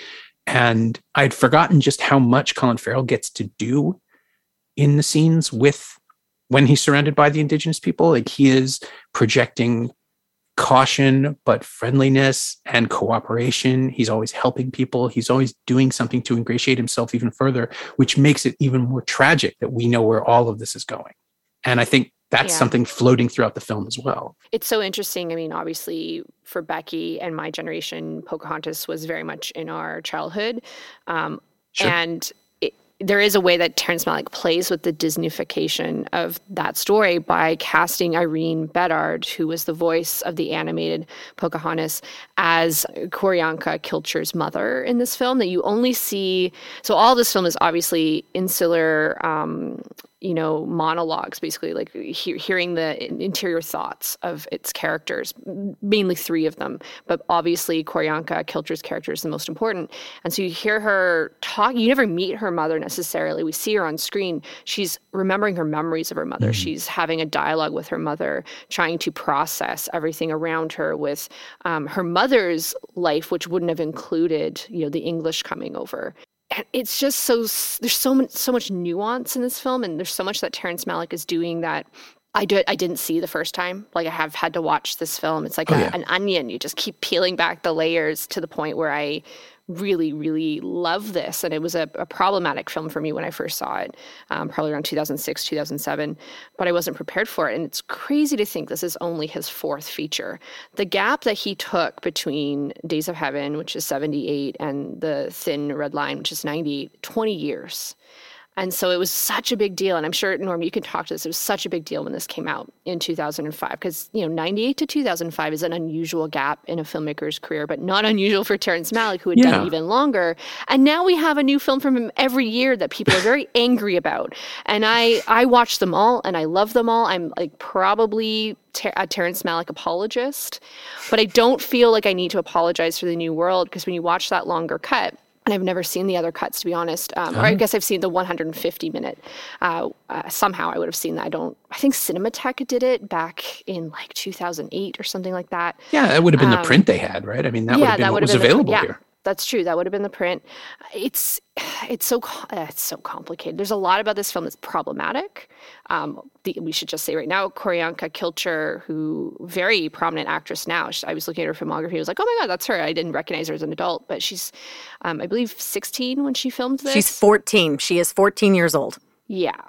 And I'd forgotten just how much Colin Farrell gets to do in the scenes with when he's surrounded by the indigenous people like he is projecting caution but friendliness and cooperation. He's always helping people. He's always doing something to ingratiate himself even further which makes it even more tragic that we know where all of this is going. And i think that's yeah. something floating throughout the film as well. It's so interesting. I mean obviously for becky and my generation pocahontas was very much in our childhood. Um, sure. and there is a way that Terrence Malick plays with the Disneyfication of that story by casting Irene Bedard, who was the voice of the animated Pocahontas, as Q'orianka Kilcher's mother in this film. That you only see. So all this film is obviously insular um, you know monologues basically like he- hearing the interior thoughts of its characters mainly three of them but obviously Q'orianka, Kilcher's character is the most important. And so you hear her talk you never meet her mother necessarily. We see her on screen. She's remembering her memories of her mother. Mm-hmm. she's having a dialogue with her mother trying to process everything around her with um, her mother's life which wouldn't have included you know the English coming over it's just so there's so much so much nuance in this film, and there's so much that Terrence Malick is doing that I did I didn't see the first time. Like I have had to watch this film. It's like oh, a, yeah. an onion. You just keep peeling back the layers to the point where I really, really love this. And it was a, a, problematic film for me when I first saw it, um, probably around 2006, 2007, but I wasn't prepared for it. And it's crazy to think this is only his fourth feature. The gap that he took between Days of Heaven, which is 78, and The Thin Red Line, which is 98, 20 years. And so it was such a big deal. And I'm sure, Norm, you can talk to this. It was such a big deal when this came out in 2005 because, you know, 98 to 2005 is an unusual gap in a filmmaker's career, but not unusual for Terrence Malick, who had yeah. done it even longer. And now we have a new film from him every year that people are very <laughs> angry about. And I, I watch them all and I love them all. I'm like probably ter- a Terrence Malick apologist, but I don't feel like I need to apologize for the new world because when you watch that longer cut, and I've never seen the other cuts to be honest. Um, Or I uh-huh. guess I've seen the 150 minute. Uh, uh, somehow I would have seen that. I don't. I think Cinematheque did it back in like 2008 or something like that. Yeah, that would have been um, the print they had, right? I mean, that yeah, would have been what was available the, yeah. here that's true. That would have been the print. It's it's so it's so complicated. There's a lot about this film that's problematic. Um, the, we should just say right now, Q'orianka Kilcher, who very prominent actress now. I was looking at her filmography. I was like, oh my god, that's her. I didn't recognize her as an adult, but she's, um, I believe, 16 when she filmed this. She's 14. She is 14 years old. Yeah.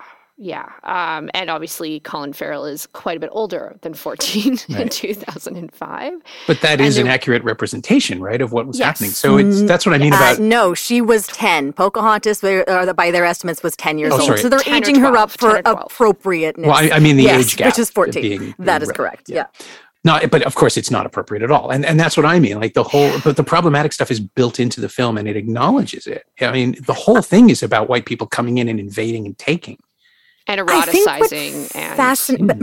Yeah. Um, and obviously, Colin Farrell is quite a bit older than 14 <laughs> right. in 2005. But that and is an accurate representation, right, of what was yes. happening. So it's that's what I mean uh, about. No, she was 10. Pocahontas, uh, by their estimates, was 10 years oh, old. So they're aging 12, her up for appropriateness. Well, I, I mean the yes, age gap. Which is 14. Being, that is correct. Yeah. yeah. No, but of course it's not appropriate at all. And and that's what I mean. Like the whole but the problematic stuff is built into the film and it acknowledges it. I mean, the whole thing is about white people coming in and invading and taking. And I think what's eroticizing and fascin- but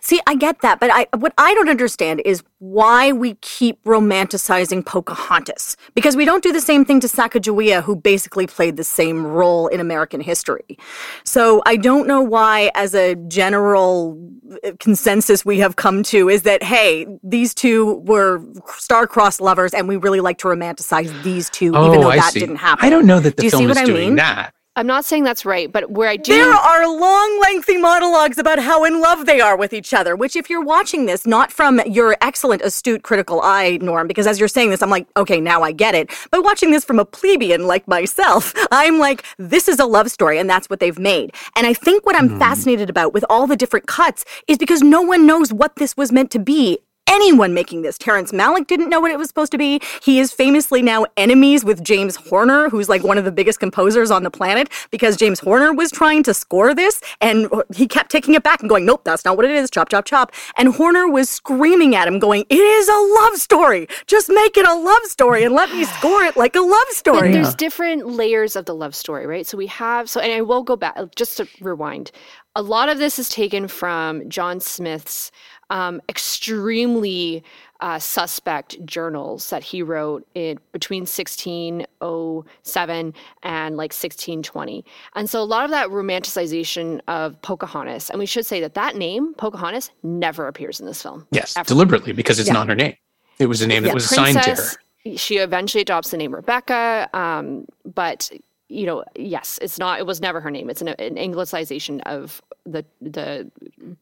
see, I get that, but I what I don't understand is why we keep romanticizing Pocahontas because we don't do the same thing to Sacagawea, who basically played the same role in American history. So I don't know why, as a general uh, consensus we have come to, is that hey, these two were star-crossed lovers, and we really like to romanticize these two, even Oh, though I that see. didn't happen. I don't know that the Do you see film what is I doing mean? that. I'm not saying that's right, but where I do There are long, lengthy monologues about how in love they are with each other, which, if you're watching this, not from your excellent, astute, critical eye, Norm, because as you're saying this, I'm like, okay, now I get it. But watching this from a plebeian like myself, <laughs> I'm like, this is a love story, and that's what they've made. And I think what I'm hmm. fascinated about with all the different cuts is because no one knows what this was meant to be anyone making this. Terrence Malick didn't know what it was supposed to be. He is famously now enemies with James Horner, who's like one of the biggest composers on the planet, because James Horner was trying to score this and he kept taking it back and going, nope, that's not what it is. Chop, chop, chop. And Horner was screaming at him, going, it is a love story. Just make it a love story and let me <sighs> score it like a love story. But story. there's different layers of the love story, right? So we have so, and I will go back just to rewind. A lot of this is taken from John Smith's um, extremely uh, suspect journals that he wrote in between 1607 and like 1620. And so a lot of that romanticization of Pocahontas, and we should say that that name, Pocahontas, never appears in this film. Yes, ever. deliberately because it's not her name. It was a name that was assigned to her. She eventually adopts the name Rebecca, um, but you know, yes, it's not. It was never her name. It's an, an anglicization of the the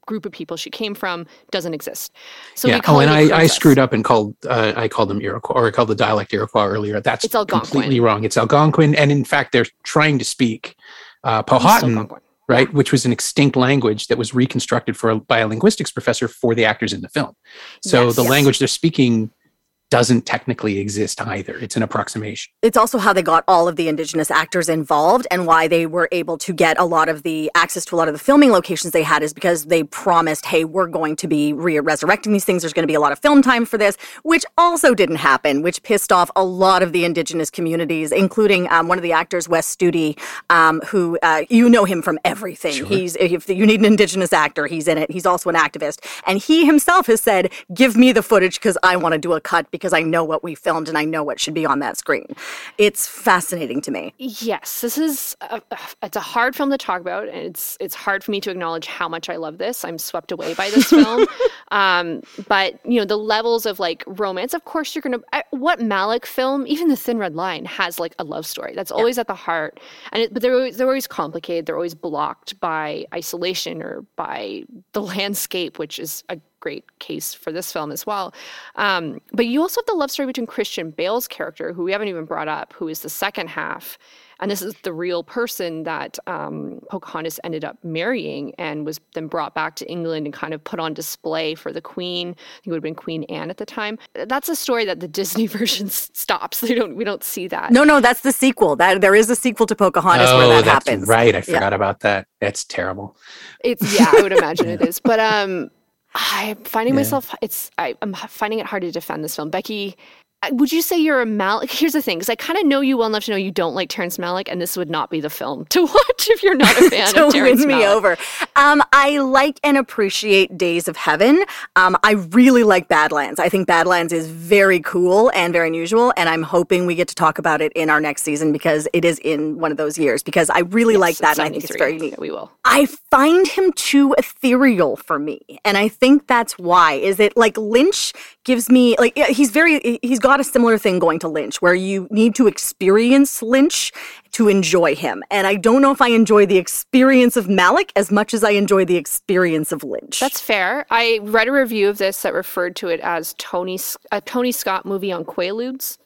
group of people she came from. Doesn't exist. So yeah. Oh, and I, I screwed up and called uh, I called them Iroquois or I called the dialect Iroquois earlier. That's It's Algonquin. completely wrong. It's Algonquin, and in fact, they're trying to speak uh, Powhatan, right, which was an extinct language that was reconstructed for by a linguistics professor for the actors in the film. So Yes. the Yes. language they're speaking doesn't technically exist either. It's an approximation. it's also how they got all of the indigenous actors involved and why they were able to get a lot of the access to a lot of the filming locations they had is because they promised hey we're going to be re- resurrecting these things. There's going to be a lot of film time for this which also didn't happen which pissed off a lot of the indigenous communities including um, one of the actors wes studi um, who uh, you know him from everything. He's if you need an indigenous actor he's in it. He's also an activist. And he himself has said give me the footage because i want to do a cut because i know what we filmed and i know what should be on that screen it's fascinating to me. Yes, this is a, it's a hard film to talk about, and it's it's hard for me to acknowledge how much I love this. I'm swept away by this <laughs> film, um, but you know the levels of like romance. Of course, you're gonna what Malick film, even The Thin Red Line, has like a love story. That's always at the heart, and it, but they're always, they're always complicated. They're always blocked by isolation or by the <laughs> landscape, which is a great case for this film as well. Um, but you also have the love story between Christian Bale's character, who we haven't even brought up, who is the second half. And this is the real person that um, Pocahontas ended up marrying and was then brought back to England and kind of put on display for the Queen. I think it would have been Queen Anne at the time. That's a story that the <laughs> Disney version stops. They don't. We don't see that. No, no, that's the sequel. That there is a sequel to Pocahontas where oh, that that's happens. right. I Yeah. forgot about that. That's terrible. It's yeah, I would imagine it <laughs> is. But um I'm finding myself it's I, I'm finding it hard to defend this film. Becky, would you say you're a Malick? <laughs> Here's the thing, because I kind of know you well enough to know you don't like Terrence Malick, and this would not be the film to <laughs> watch if you're not a fan to of <laughs> Terrence win me Malick. over. Um, I like and appreciate Days of Heaven. Um, I really like Badlands. I think Badlands is very cool and very unusual, and I'm hoping we get to talk about it in our next season because it is in one of those years. Because I really like that, and I think it's very unique. Yeah, we will. I find him too ethereal for me. And I think that's why. Is it like Lynch gives me like he's very he's got a similar thing going to Lynch where you need to experience Lynch to enjoy him. And I don't know if I enjoy the experience of Malick as much as I enjoy the experience of Lynch. That's fair. I read a review of this that referred to it as Tony a Tony Scott movie on Quaaludes.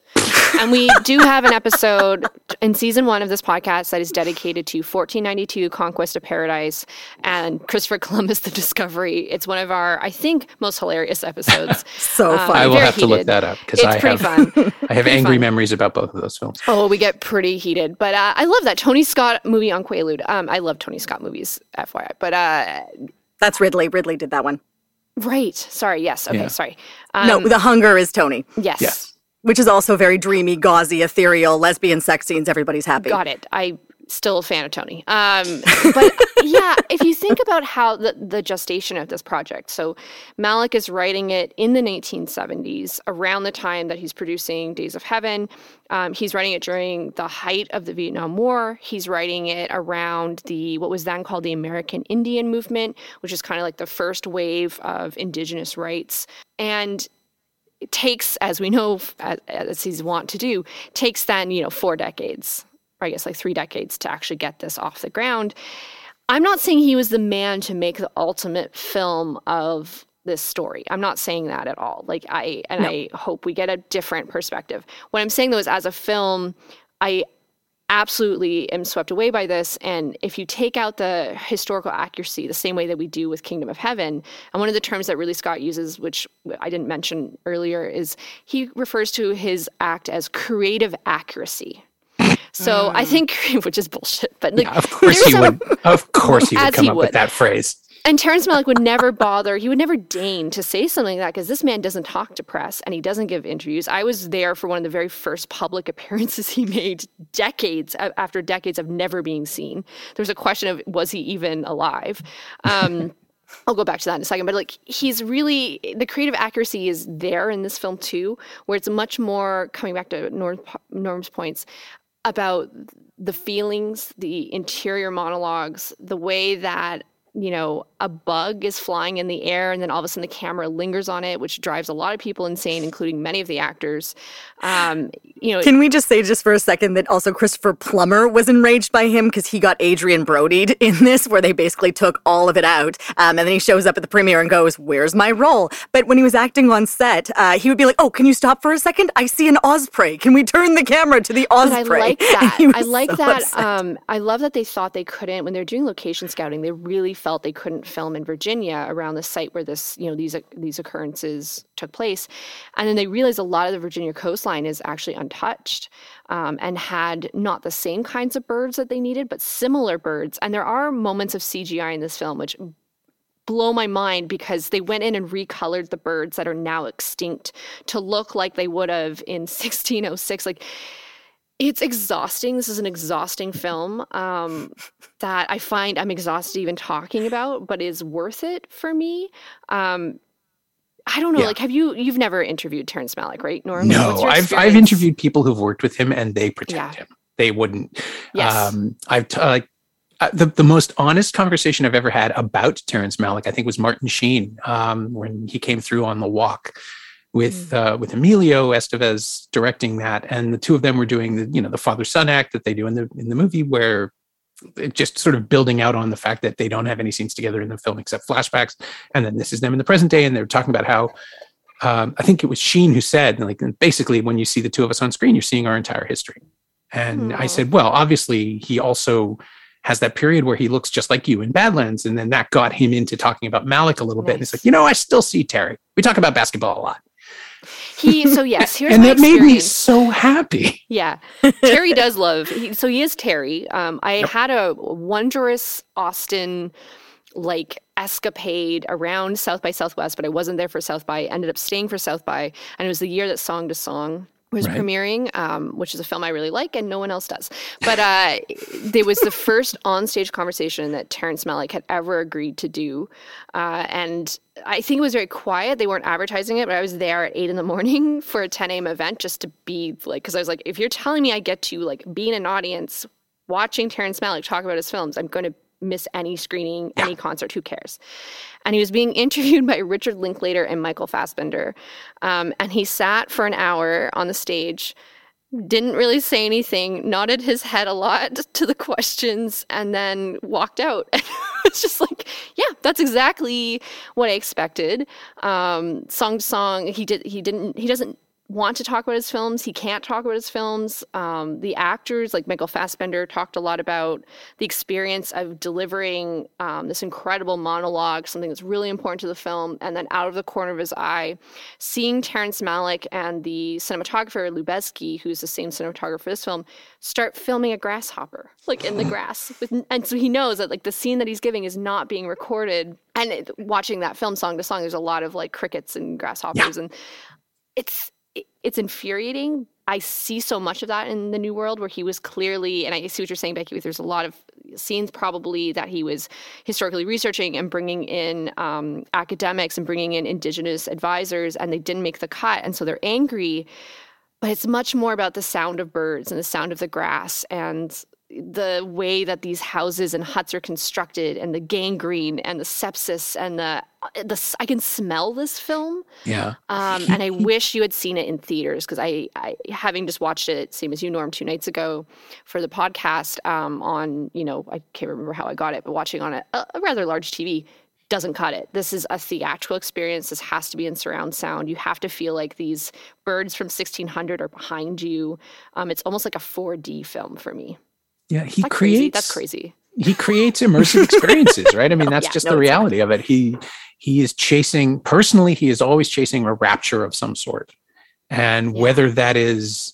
And we do have an episode in season one of this podcast that is dedicated to 1492 Conquest of Paradise and Christopher Columbus the Discovery. It's one of our, I think, most hilarious episodes. <laughs> so Um, fun. I will very have to look that up because <laughs> I have fun. I have angry memories about both of those films. Oh, we get pretty heated, but uh, I love that Tony Scott movie on Quaalude. Um, I love Tony Scott movies, FYI. But uh, That's Ridley. Ridley did that one. Right. Sorry. Yes. Okay. Yeah. Sorry. no, Um, the hunger is Tony, yes. Yes. Which is also very dreamy, gauzy, ethereal, lesbian sex scenes. Everybody's happy. Got it. I still a fan of Tony. Um, but <laughs> yeah, if you think about how the, the gestation of this project, so Malick is writing it in the 1970s, around the time that he's producing Days of Heaven. Um, he's writing it during the height of the Vietnam War. He's writing it around the what was then called the American Indian Movement, which is kind of like the first wave of indigenous rights. And takes, as we know, as, as he's wont to do, takes then you know four decades, or I guess like three decades to actually get this off the ground. I'm not saying he was the man to make the ultimate film of this story. I'm not saying that at all. Like I and I hope we get a different perspective. What I'm saying though is as a film, I absolutely am swept away by this. And if you take out the historical accuracy, the same way that we do with Kingdom of Heaven, and one of the terms that really Scott uses, which I didn't mention earlier, is he refers to his act as creative accuracy. So I hmm. think, <laughs> which is bullshit, but like, Yeah, of course he a- would. Of course he would come he up would. with that phrase. And Terrence Malick would never bother, he would never deign to say something like that because this man doesn't talk to press and he doesn't give interviews. I was there for one of the very first public <laughs> appearances he made decades after decades of never being seen. There was a question of was he even alive? Um, <laughs> I'll go back to that in a second, but like he's really the creative accuracy is there in this film too, where it's much more coming back to Norm, Norm's points about the feelings, the interior monologues, the way that you know a bug is flying in the air and then all of a sudden the camera lingers on it, which drives a lot of people insane, including many of the actors. Um, you know, Can we just say just for a second that also Christopher Plummer was enraged by him because he got Adrien Brodied in this, where they basically took all of it out, um, and then he shows up at the premiere and goes, "Where's my role?" But when he was acting on set, uh, he would be like, "Oh, can you stop for a second? I see an osprey. Can we turn the camera to the But I osprey?" like <laughs> that. I like so that. Um, I love that they thought they couldn't when they were doing location scouting. They really felt they couldn't film in Virginia around the site where this, you know, these these occurrences took place, and then they realized a lot of the Virginia coastline is actually untouched. Um, and had not the same kinds of birds that they needed, but similar birds. And there are moments of CGI in this film which blow my mind because they went in and recolored the birds that are now extinct to look like they would have in <laughs> 1606. Like it's exhausting. This is an exhausting film um, <laughs> that I find I'm exhausted even talking about, but is worth it for me. Um, I don't know. Yeah. Like, have you? You've never interviewed Terrence Malick, right? Norm? No, I've I've interviewed people who've worked with him and they protect Yeah. him. They wouldn't. Yes. Um, I've t- like uh, the the most honest conversation I've ever had about Terrence Malick, I think, was Martin Sheen um, when he came through on the walk with Mm. uh, with Emilio Estevez directing that, and the two of them were doing the you know the father son act that they do in the in the movie where it just sort of building out on the fact that they don't have any scenes together in the film except flashbacks, and then this is them in the present day, and they're talking about how um, I think it was Sheen who said, like, basically, when you see the two of us on screen, you're seeing our entire history. And I said, well, obviously, he also has that period where he looks just like you in Badlands. And then that got him into talking about Malick a little bit. And it's like, you know, I still see Terry. We talk about basketball a lot. He. So yes, here's and my that made me so happy. Yeah, Terry does love. He, so he is Terry. Um, I had a wondrous Austin like escapade around South by Southwest, but I wasn't there for South by. I ended up staying for South by, and it was the year that Song to Song was Right. premiering, um, which is a film I really like and no one else does. But uh, <laughs> there was the first onstage conversation that Terrence Malick had ever agreed to do, uh, and I think it was very quiet. They weren't advertising it, but I was there at eight in the morning <laughs> for a 10 a.m. event just to be like, because I was like, if you're telling me I get to like be in an audience watching Terrence Malick talk about his films, I'm going to miss any screening, any concert. Who cares? And he was being <laughs> interviewed by Richard Linklater and Michael Fassbender, um, and he sat for an hour on the stage. Didn't really say anything, nodded his head a lot <laughs> to the questions, and then walked out. <laughs> it's just like, yeah, that's exactly what I expected. Um, song to song, he did. He didn't. He doesn't want to talk about his films. He can't talk about his films. Um, the actors, like Michael Fassbender, talked a lot about the experience of delivering um, this incredible monologue, something that's really important to the film, and then out of the corner of his eye, seeing Terrence Malick and the cinematographer Lubezki, who's the same cinematographer for this film, start filming a grasshopper, like in the <laughs> grass. With, and so he knows that like the scene that he's giving is not being recorded. And it, watching that film song to song, there's a lot of like crickets and grasshoppers, yeah. and it's it's infuriating. I see so much of that in the New World where he was clearly, and I see what you're saying, Becky. There's a lot of scenes probably that he was historically researching and bringing in um, academics and bringing in indigenous advisors, and they didn't make the cut, and so they're angry. But it's much more about the sound of birds and the sound of the grass and the way that these houses and huts are constructed and the gangrene and the sepsis and the the I can smell this film. Yeah. Um, and I <laughs> wish you had seen it in theaters because I, I, having just watched it, same as you, Norm, two nights ago for the podcast um, on, you know, I can't remember how I got it, but watching on a, a rather large TV doesn't cut it. This is a theatrical experience. This has to be in surround sound. You have to feel like these birds from 1600 are behind you. Um, it's almost like a 4D film for me. Yeah, he creates. Crazy? That's crazy. He creates immersive experiences, right? I mean, <laughs> that's yeah, just no, the reality of it. He he is chasing personally. He is always chasing a rapture of some sort, and yeah. whether that is,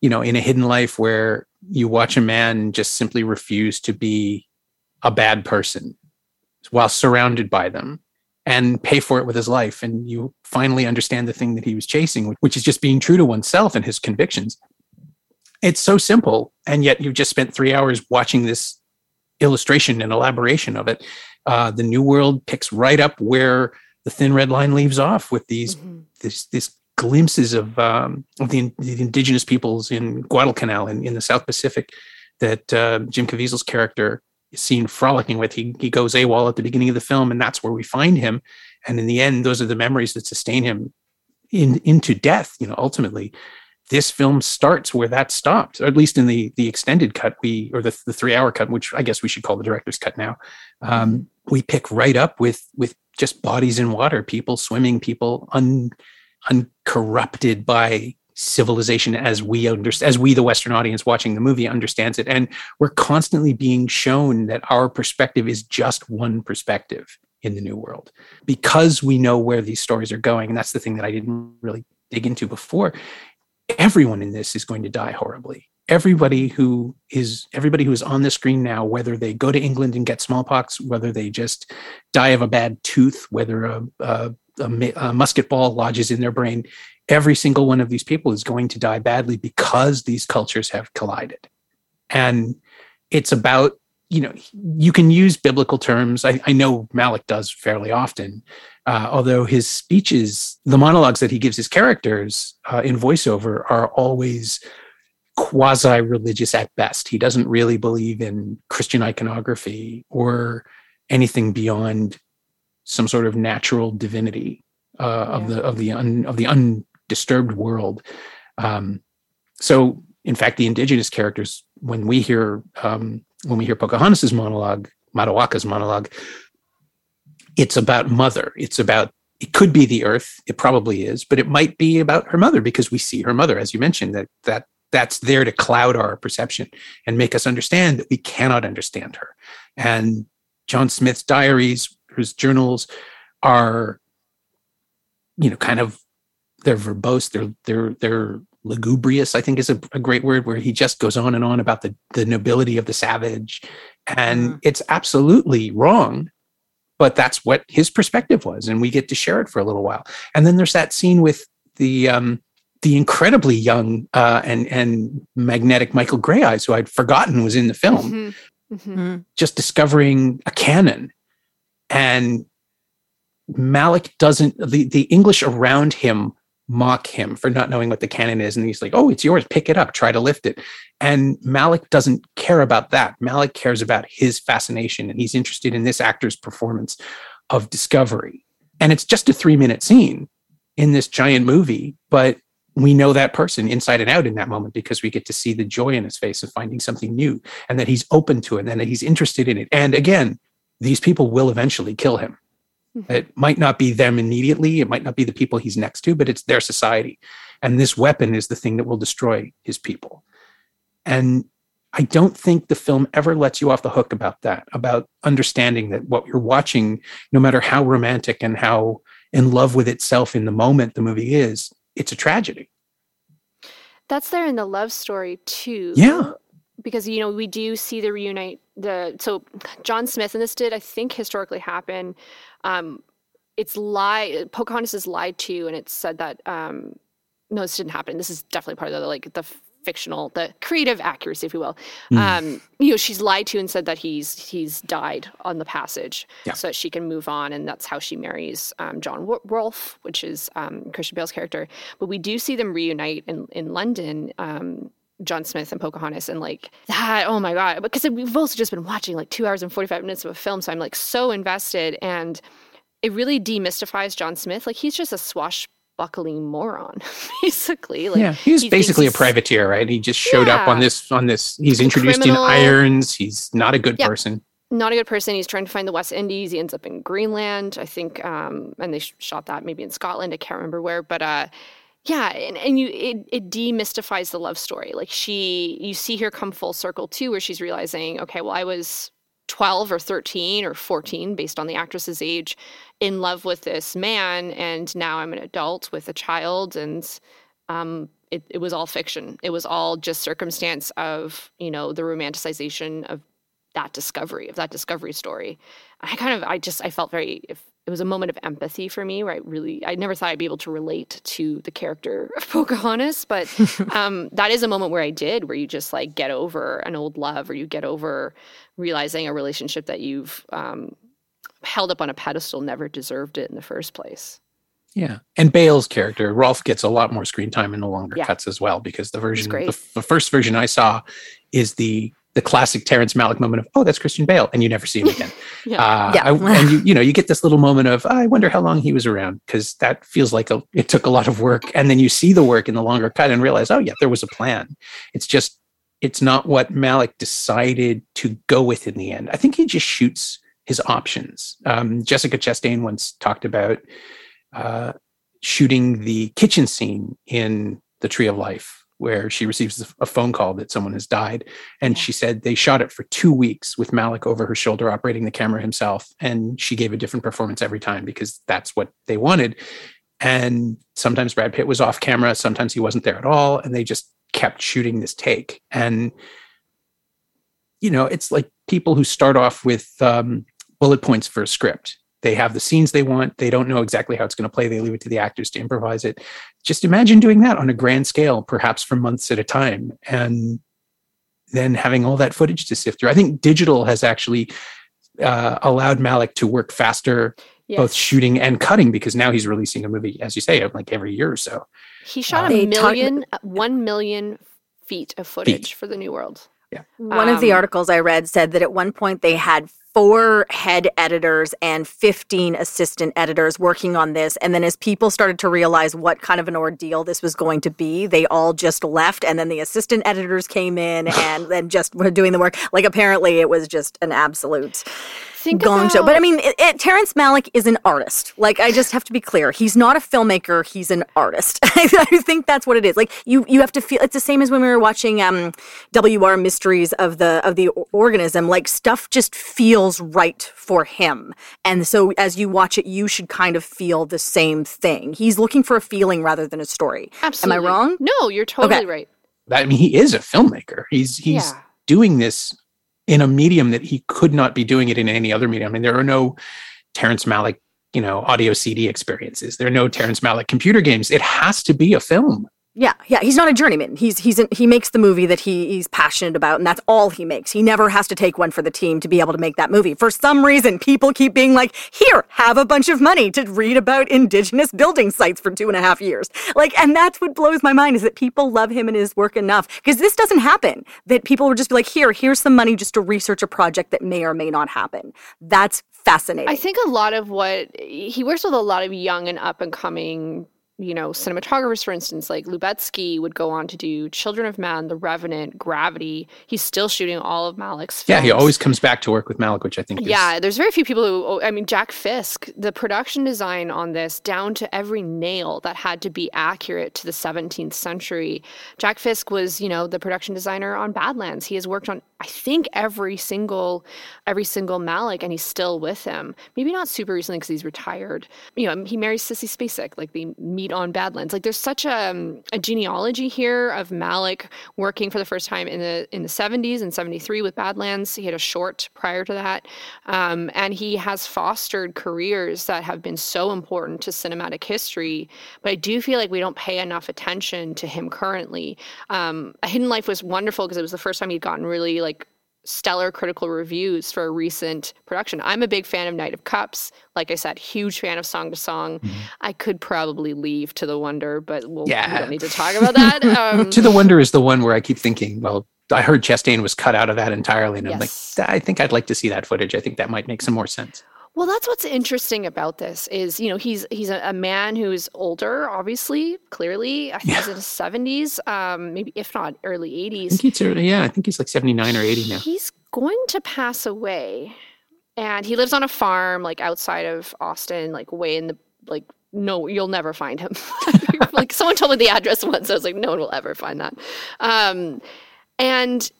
you know, in a hidden life where you watch a man just simply refuse to be a bad person while surrounded by them and pay for it with his life and you finally understand the thing that he was chasing which is just being true to oneself and his convictions it's so simple, and yet you've just spent three hours watching this illustration and elaboration of it. Uh, the New World picks right up where the Thin Red Line leaves off with these mm-hmm. this, this glimpses of um, of the, the, indigenous peoples in Guadalcanal in, in the South Pacific that uh, Jim Caviezel's character is seen frolicking with. He he goes AWOL at the beginning of the film, and that's where we find him. And in the end, those are the memories that sustain him in into death. You know, ultimately this film starts where that stopped, or at least in the the extended cut, we or the, the three hour cut, which I guess we should call the director's cut now. Um, we pick right up with with just bodies in water, people swimming, people un, uncorrupted by civilization as we understand, as we the Western audience watching the movie understands it, and we're constantly being shown that our perspective is just one perspective in the new world because we know where these stories are going, and that's the thing that I didn't really dig into before everyone in this is going to die horribly. Everybody who is everybody who is on the screen now whether they go to england and get smallpox whether they just die of a bad tooth whether a, a, a, a musket ball lodges in their brain every single one of these people is going to die badly because these cultures have collided. And it's about you know you can use biblical terms i, I know malick does fairly often uh, although his speeches, the monologues that he gives his characters uh, in voiceover are always quasi religious at best. He doesn't really believe in Christian iconography or anything beyond some sort of natural divinity uh, yeah. of the of the un, of the undisturbed world. Um, so, in fact, the indigenous characters, when we hear um, when we hear Pocahontas's monologue, Matoaka's monologue, it's about mother. It's about it could be the earth. It probably is, but it might be about her mother because we see her mother, as you mentioned, that that that's there to cloud our perception and make us understand that we cannot understand her. And John Smith's diaries, his journals, are, you know, kind of they're verbose. They're they're they're lugubrious. I think is a, a great word where he just goes on and on about the the nobility of the savage, and mm. it's absolutely wrong but that's what his perspective was and we get to share it for a little while and then there's that scene with the um the incredibly young uh, and and magnetic Michael Greyeyes, who I'd forgotten was in the film, mm-hmm. Mm-hmm. mm-hmm. just discovering a cannon, and Malick doesn't the the English around him mock him for not knowing what the cannon is. And he's like, oh, it's yours. Pick it up. Try to lift it. And Malick doesn't care about that. Malick cares about his fascination and he's interested in this actor's performance of discovery. And it's just a three minute scene in this giant movie, but we know that person inside and out in that moment because we get to see the joy in his face of finding something new and that he's open to it and that he's interested in it. And again, these people will eventually kill him. Mm-hmm. It might not be them immediately. It might not be the people he's next to, but it's their society. and this weapon is the thing that will destroy his people. And I don't think the film ever lets you off the hook about that, about understanding that what you're watching, no matter how romantic and how in love with itself in the moment the movie is, it's a tragedy. That's there in the love story too. Yeah. Because you know we do see the reunite the so John Smith and this did I think historically happen. Um, it's lie Pocahontas is lied to and it's said that um, no this didn't happen. This is definitely part of the like the fictional, the creative accuracy, if you will. Mm. Um, you know, she's lied to and said that he's he's died on the passage, yeah. so that she can move on, and that's how she marries um, John Rolfe, which is um, Christian Bale's character. But we do see them reunite in in London. John Smith and Pocahontas and like that. Oh my god! Because we've also just been watching like two hours and forty five minutes of a film, so I'm like so invested, and it really demystifies John Smith. Like he's just a swashbuckling moron, <laughs> basically. Like, yeah, he's he basically a privateer, right? He just showed yeah. up on this on this. He's introduced criminal. in irons. He's not a good yeah. person. Not a good person. He's trying to find the West Indies. He ends up in Greenland, I think, um, and they shot that maybe in Scotland. I can't remember where, but uh, yeah, and, and you it, it demystifies the love story. Like she, you see her come full circle too, where she's realizing, okay, well, I was 12 or 13 or 14 based on the actress's age in love with this man and now i'm an adult with a child and um, it, it was all fiction it was all just circumstance of you know the romanticization of that discovery of that discovery story i kind of i just i felt very it was a moment of empathy for me where I really I never thought I'd be able to relate to the character of <laughs> Pocahontas, but <laughs> um, that is a moment where I did, where you just like get over an old love, or you get over realizing a relationship that you've um, held up on a pedestal never deserved it in the first place. Yeah, and Bale's character Rolfe gets a lot more screen time in the longer yeah. cuts as well because the version, the, the first version I saw, is the the classic Terrence Malick moment of, oh, that's Christian Bale, and you never see him again. <laughs> yeah. Uh, yeah. I, and you, you know, you get this little moment of, oh, I wonder how long he was around because that feels like a, it took a lot of work. And then you see the work in the longer cut and realize, oh, yeah, there was a plan. It's just, it's not what Malick decided to go with in the end. I think he just shoots his options. Um, Jessica Chastain once talked about uh, shooting the kitchen scene in The Tree of Life where she receives a phone call that someone has died. And she said they shot it for two weeks with Malick over her shoulder operating the camera himself. And she gave a different performance every time because that's what they wanted. And sometimes Brad Pitt was off camera, sometimes he wasn't there at all. And they just kept shooting this take. And, you know, it's like people who start off with um, bullet points for a script they have the scenes they want. They don't know exactly how it's going to play. They leave it to the actors to improvise it. Just imagine doing that on a grand scale, perhaps for months at a time, and then having all that footage to sift through. I think digital has actually uh, allowed Malick to work faster, yes. both shooting and cutting, because now he's releasing a movie, as you say, like every year or so. He shot uh, a million, talk- one million feet of footage feet. for the New World. Yeah. One um, of the um, articles I read said that at one point they had four head editors and 15 assistant editors working on this. And then as people started to realize what kind of an ordeal this was going to be, they all just left. And then the assistant editors came in <laughs> and then just were doing the work. Like apparently it was just an absolute think gong about... show. But I mean, it, it, Terrence Malick is an artist. Like, I just have to be clear. He's not a filmmaker. He's an artist. <laughs> I think that's what it is. Like, you you have to feel. It's the same as when we were watching um, W.R. Mysteries of the of the organism. Like, stuff just feels right for him. And so, as you watch it, you should kind of feel the same thing. He's looking for a feeling rather than a story. Absolutely. Am I wrong? No, you're totally okay. right. I mean, he is a filmmaker. He's he's yeah. doing this in a medium that he could not be doing it in any other medium. I mean, there are no Terrence Malick, you know, audio CD experiences. There are no Terrence Malick computer games. It has to be a film. Yeah, yeah, he's not a journeyman. He's he's he makes the movie that he he's passionate about, and that's all he makes. He never has to take one for the team to be able to make that movie. For some reason, people keep being like, "Here, have a bunch of money to read about indigenous building sites for two and a half years." Like, and that's what blows my mind is that people love him and his work enough because this doesn't happen. That people would just be like, "Here, here's some money just to research a project that may or may not happen." That's fascinating. I think a lot of what he works with a lot of young and up and coming you know, cinematographers, for instance, like Lubezki would go on to do Children of Men, The Revenant, Gravity. He's still shooting all of Malick's films. Yeah, he always comes back to work with Malick, which I think is, Yeah, there's very few people who, oh, I mean, Jack Fisk, the production design on this, down to every nail that had to be accurate to the 17th century. Jack Fisk was, you know, the production designer on Badlands. He has worked on, I think, every single, every single Malick, and he's still with him. Maybe not super recently because he's retired. You know, he marries Sissy Spacek, like the meet on Badlands. Like there's such a, um, a genealogy here of Malick working for the first time in the in the 70s and 73 with Badlands. He had a short prior to that, um, and he has fostered careers that have been so important to cinematic history. But I do feel like we don't pay enough attention to him currently. Um, a Hidden Life was wonderful because it was the first time he'd gotten really like stellar critical reviews for a recent production. I'm a big fan of Knight of Cups. Like I said, huge fan of Song to Song. Mm-hmm. I could probably leave to the Wonder, but we'll, yeah. we don't need to talk about that. <laughs> Um, to the Wonder is the one where I keep thinking, well, I heard Chastain was cut out of that entirely, and yes. I'm like, I think I'd like to see that footage. I think that might make some more sense. Well, that's what's interesting about this is, you know, he's he's a, a man who's older, obviously, clearly. I think yeah. he's in his seventies, um, maybe if not early eighties. I think he's early, yeah, I think he's like seventy nine or eighty now. He's going to pass away, and he lives on a farm, like outside of Austin, like way in the like. No, you'll never find him. <laughs> like someone told me the address once, I was like, no one will ever find that. Um, and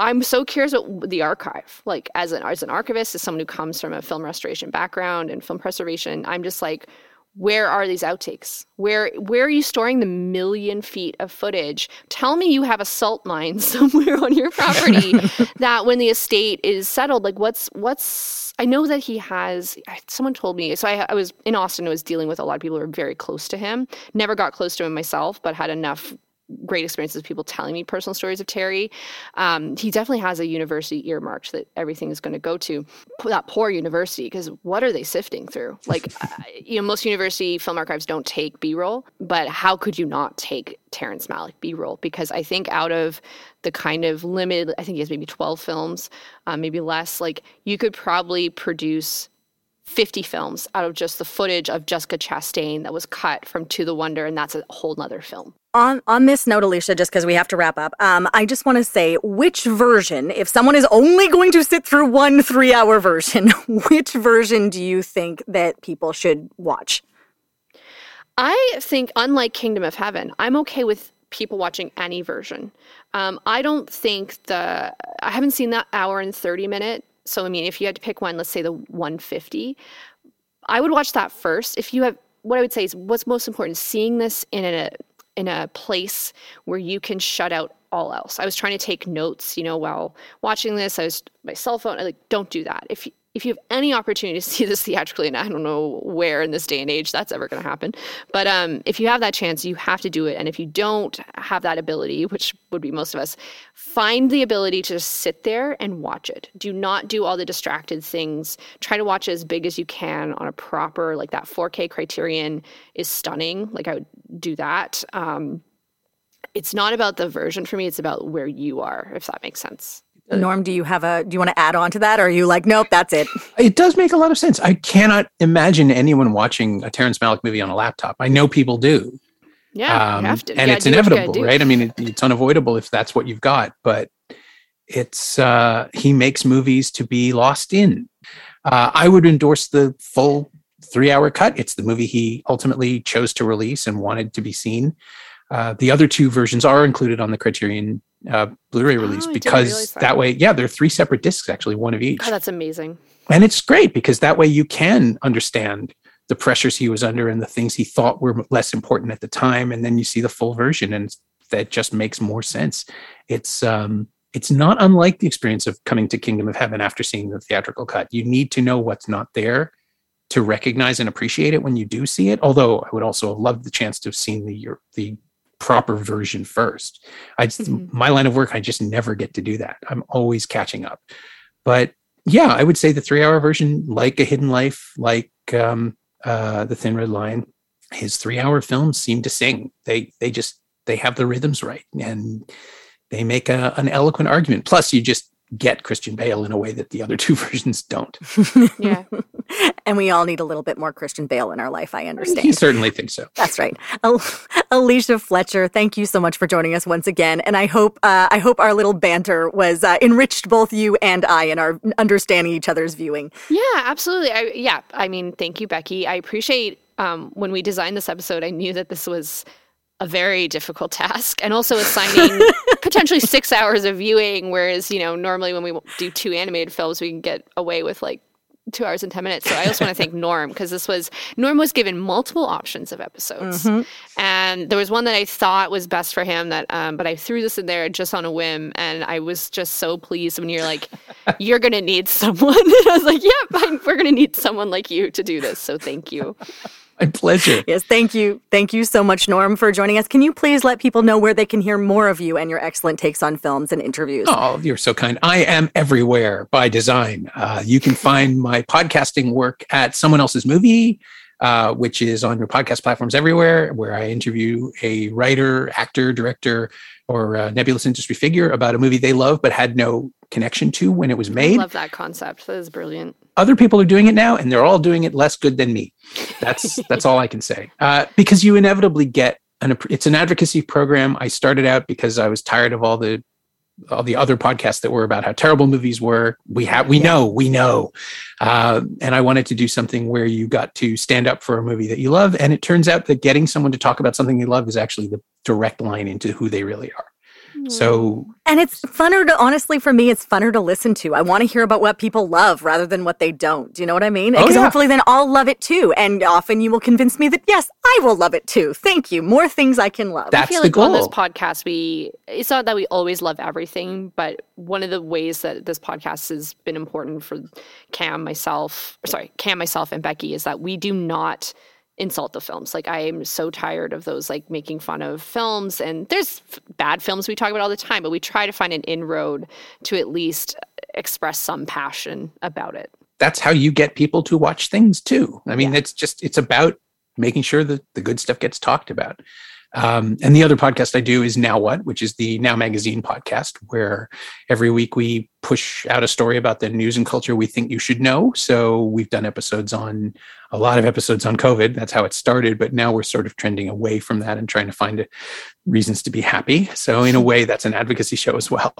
I'm so curious about the archive. Like as an as an archivist, as someone who comes from a film restoration background and film preservation, I'm just like, where are these outtakes? Where where are you storing the million feet of footage? Tell me you have a salt mine <laughs> somewhere on your property <laughs> that when the estate is settled, like what's what's I know that he has. Someone told me. So I, I was in Austin. I was dealing with a lot of people who are very close to him. Never got close to him myself, but had enough great experiences of people telling me personal stories of Terry. Um, he definitely has a university earmarked that everything is going to go to. That poor university, because what are they sifting through? <laughs> Like, uh, you know, most university film archives don't take B roll, but how could you not take Terrence Malick B roll? Because I think out of the kind of limited, I think he has maybe 12 films, um, maybe less, like, you could probably produce 50 films out of just the footage of Jessica Chastain that was cut from To the Wonder, and that's a whole nother film. On on this note, Alicia, just because we have to wrap up, um, I just want to say which version, if someone is only going to sit through one three hour version, <laughs> which version do you think that people should watch? I think, unlike Kingdom of Heaven, I'm okay with people watching any version. Um, I don't think the I haven't seen that hour and 30 minute so, I mean, if you had to pick one, let's say the 150, I would watch that first. If you have, what I would say is what's most important, seeing this in a, in a place where you can shut out all else. I was trying to take notes, you know, while watching this. I was my cell phone. I like, don't do that. If if you have any opportunity to see this <laughs> theatrically, and I don't know where in this day and age that's ever going to happen, but um, if you have that chance, you have to do it. And if you don't have that ability, which would be most of us, find the ability to just sit there and watch it. Do not do all the distracted things. Try to watch it as big as you can on a proper, like that 4K criterion is stunning. Like I would do that. Um, it's not about the version for me, it's about where you are, if that makes sense. Uh, Norm, do you have a do you want to add on to that or are you like nope, that's it? It does make a lot of sense. I cannot imagine anyone watching a Terrence Malick movie on a laptop. I know people do. Yeah, um, have to. And it's inevitable, right? I mean, it, it's unavoidable if that's what you've got, but it's uh he makes movies to be lost in. Uh, I would endorse the full three hour cut. It's the movie he ultimately chose to release and wanted to be seen. Uh, the other two versions are included on the Criterion uh, Blu-ray oh, release because that. that. way, yeah, they're three separate discs actually, one of each. God, that's amazing. And it's great because that way you can understand the pressures he was under and the things he thought were less important at the time, and then you see the full version, and that just makes more sense. It's um, it's not unlike the experience of coming to Kingdom of Heaven after seeing the theatrical cut. You need to know what's not there to recognize and appreciate it when you do see it. Although I would also have loved the chance to have seen the the proper version first. I just, mm-hmm. my line of work, I just never get to do that. I'm always catching up. But yeah, I would say the three hour version, like A Hidden Life, like um, uh, The Thin Red Line, his three hour films seem to sing. They they just they have the rhythms right and they make a, an eloquent argument. Plus, you just get Christian Bale in a way that the other <laughs> two versions don't. <laughs> Yeah. <laughs> and we all need a little bit more Christian Bale in our life. I understand. He certainly thinks so. That's right. Al- Alicia Fletcher, thank you so much for joining us once again, and I hope uh, I hope our little banter was uh, enriched both you and I in our understanding each other's viewing. Yeah, absolutely. I, yeah, I mean, thank you, Becky. I appreciate um, when we designed this episode. I knew that this was a very difficult task, and also assigning <laughs> potentially six hours of viewing. Whereas, you know, normally when we do two animated films, we can get away with like two hours and 10 minutes. So I also want to thank Norm because this was, Norm was given multiple options of episodes. Mm-hmm. And there was one that I thought was best for him that, um, but I threw this in there just on a whim. And I was just so pleased when you're like, <laughs> you're going to need someone. <laughs> and I was like, yep, yeah, we're going to need someone like you to do this. So thank you. My pleasure. Yes, thank you. Thank you so much, Norm, for joining us. Can you please let people know where they can hear more of you and your excellent takes on films and interviews? Oh, you're so kind. I am everywhere by design. Uh, you can find my podcasting work at Someone Else's Movie, uh, which is on your podcast platforms everywhere, where I interview a writer, actor, director, or nebulous industry figure about a movie they love but had no connection to when it was made. I love that concept. That is brilliant. Other people are doing it now, and they're all doing it less good than me. That's <laughs> that's all I can say. Uh, because you inevitably get an it's an advocacy program. I started out because I was tired of all the all the other podcasts that were about how terrible movies were. We have we know we know, uh, and I wanted to do something where you got to stand up for a movie that you love. And it turns out that getting someone to talk about something they love is actually the direct line into who they really are. So, and it's funner to honestly for me, it's funner to listen to. I want to hear about what people love rather than what they don't. Do you know what I mean? Oh, because oh, yeah. hopefully, then I'll love it too. And often you will convince me that yes, I will love it too. Thank you. More things I can love. That's I feel the like goal. on this podcast, we it's not that we always love everything, but one of the ways that this podcast has been important for Cam, myself, sorry, Cam, myself, and Becky is that we do not insult the films. Like I am so tired of those like making fun of films and there's f- bad films we talk about all the time, but we try to find an inroad to at least express some passion about it. That's how you get people to watch things too. I mean, yeah. it's just it's about making sure that the good stuff gets talked about. Um, and the other podcast I do is Now What, which is the Now Magazine podcast, where every week we push out a story about the news and culture we think you should know. So we've done episodes on a lot of episodes on COVID. That's how it started. But now we're sort of trending away from that and trying to find uh, reasons to be happy. So, in a <laughs> way, that's an advocacy show as well.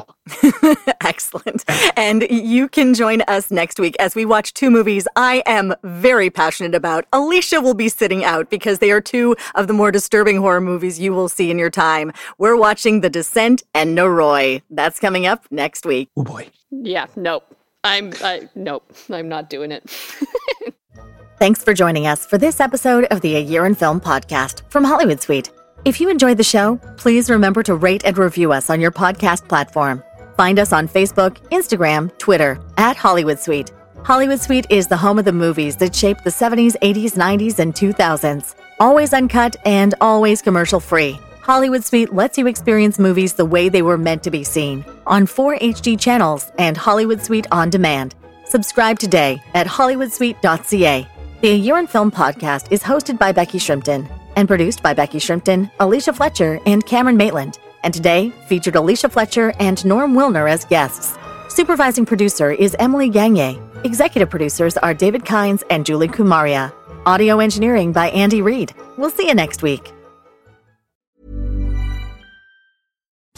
<laughs> Excellent. And you can join us next week as we watch two movies I am very passionate about. Alicia will be sitting out because they are two of the more disturbing horror movies you will see in your time. We're watching The Descent and Noroi. That's coming up next week. Oh, boy. Yeah, nope. I'm, I, nope, I'm not doing it. <laughs> Thanks for joining us for this episode of the A Year in Film podcast from Hollywood Suite. If you enjoyed the show, please remember to rate and review us on your podcast platform. Find us on Facebook, Instagram, Twitter, at Hollywood Suite. Hollywood Suite is the home of the movies that shaped the 70s, 80s, 90s, and 2000s. Always uncut and always commercial free. Hollywood Suite lets you experience movies the way they were meant to be seen on four HD channels and Hollywood Suite on demand. Subscribe today at hollywoodsuite.ca. The A Year in Film podcast is hosted by Becky Shrimpton and produced by Becky Shrimpton, Alicia Fletcher, and Cameron Maitland. And today featured Alicia Fletcher and Norm Wilner as guests. Supervising producer is Emily Gagne. Executive producers are David Kynes and Julie Kumaria. Audio engineering by Andy Reid. We'll see you next week.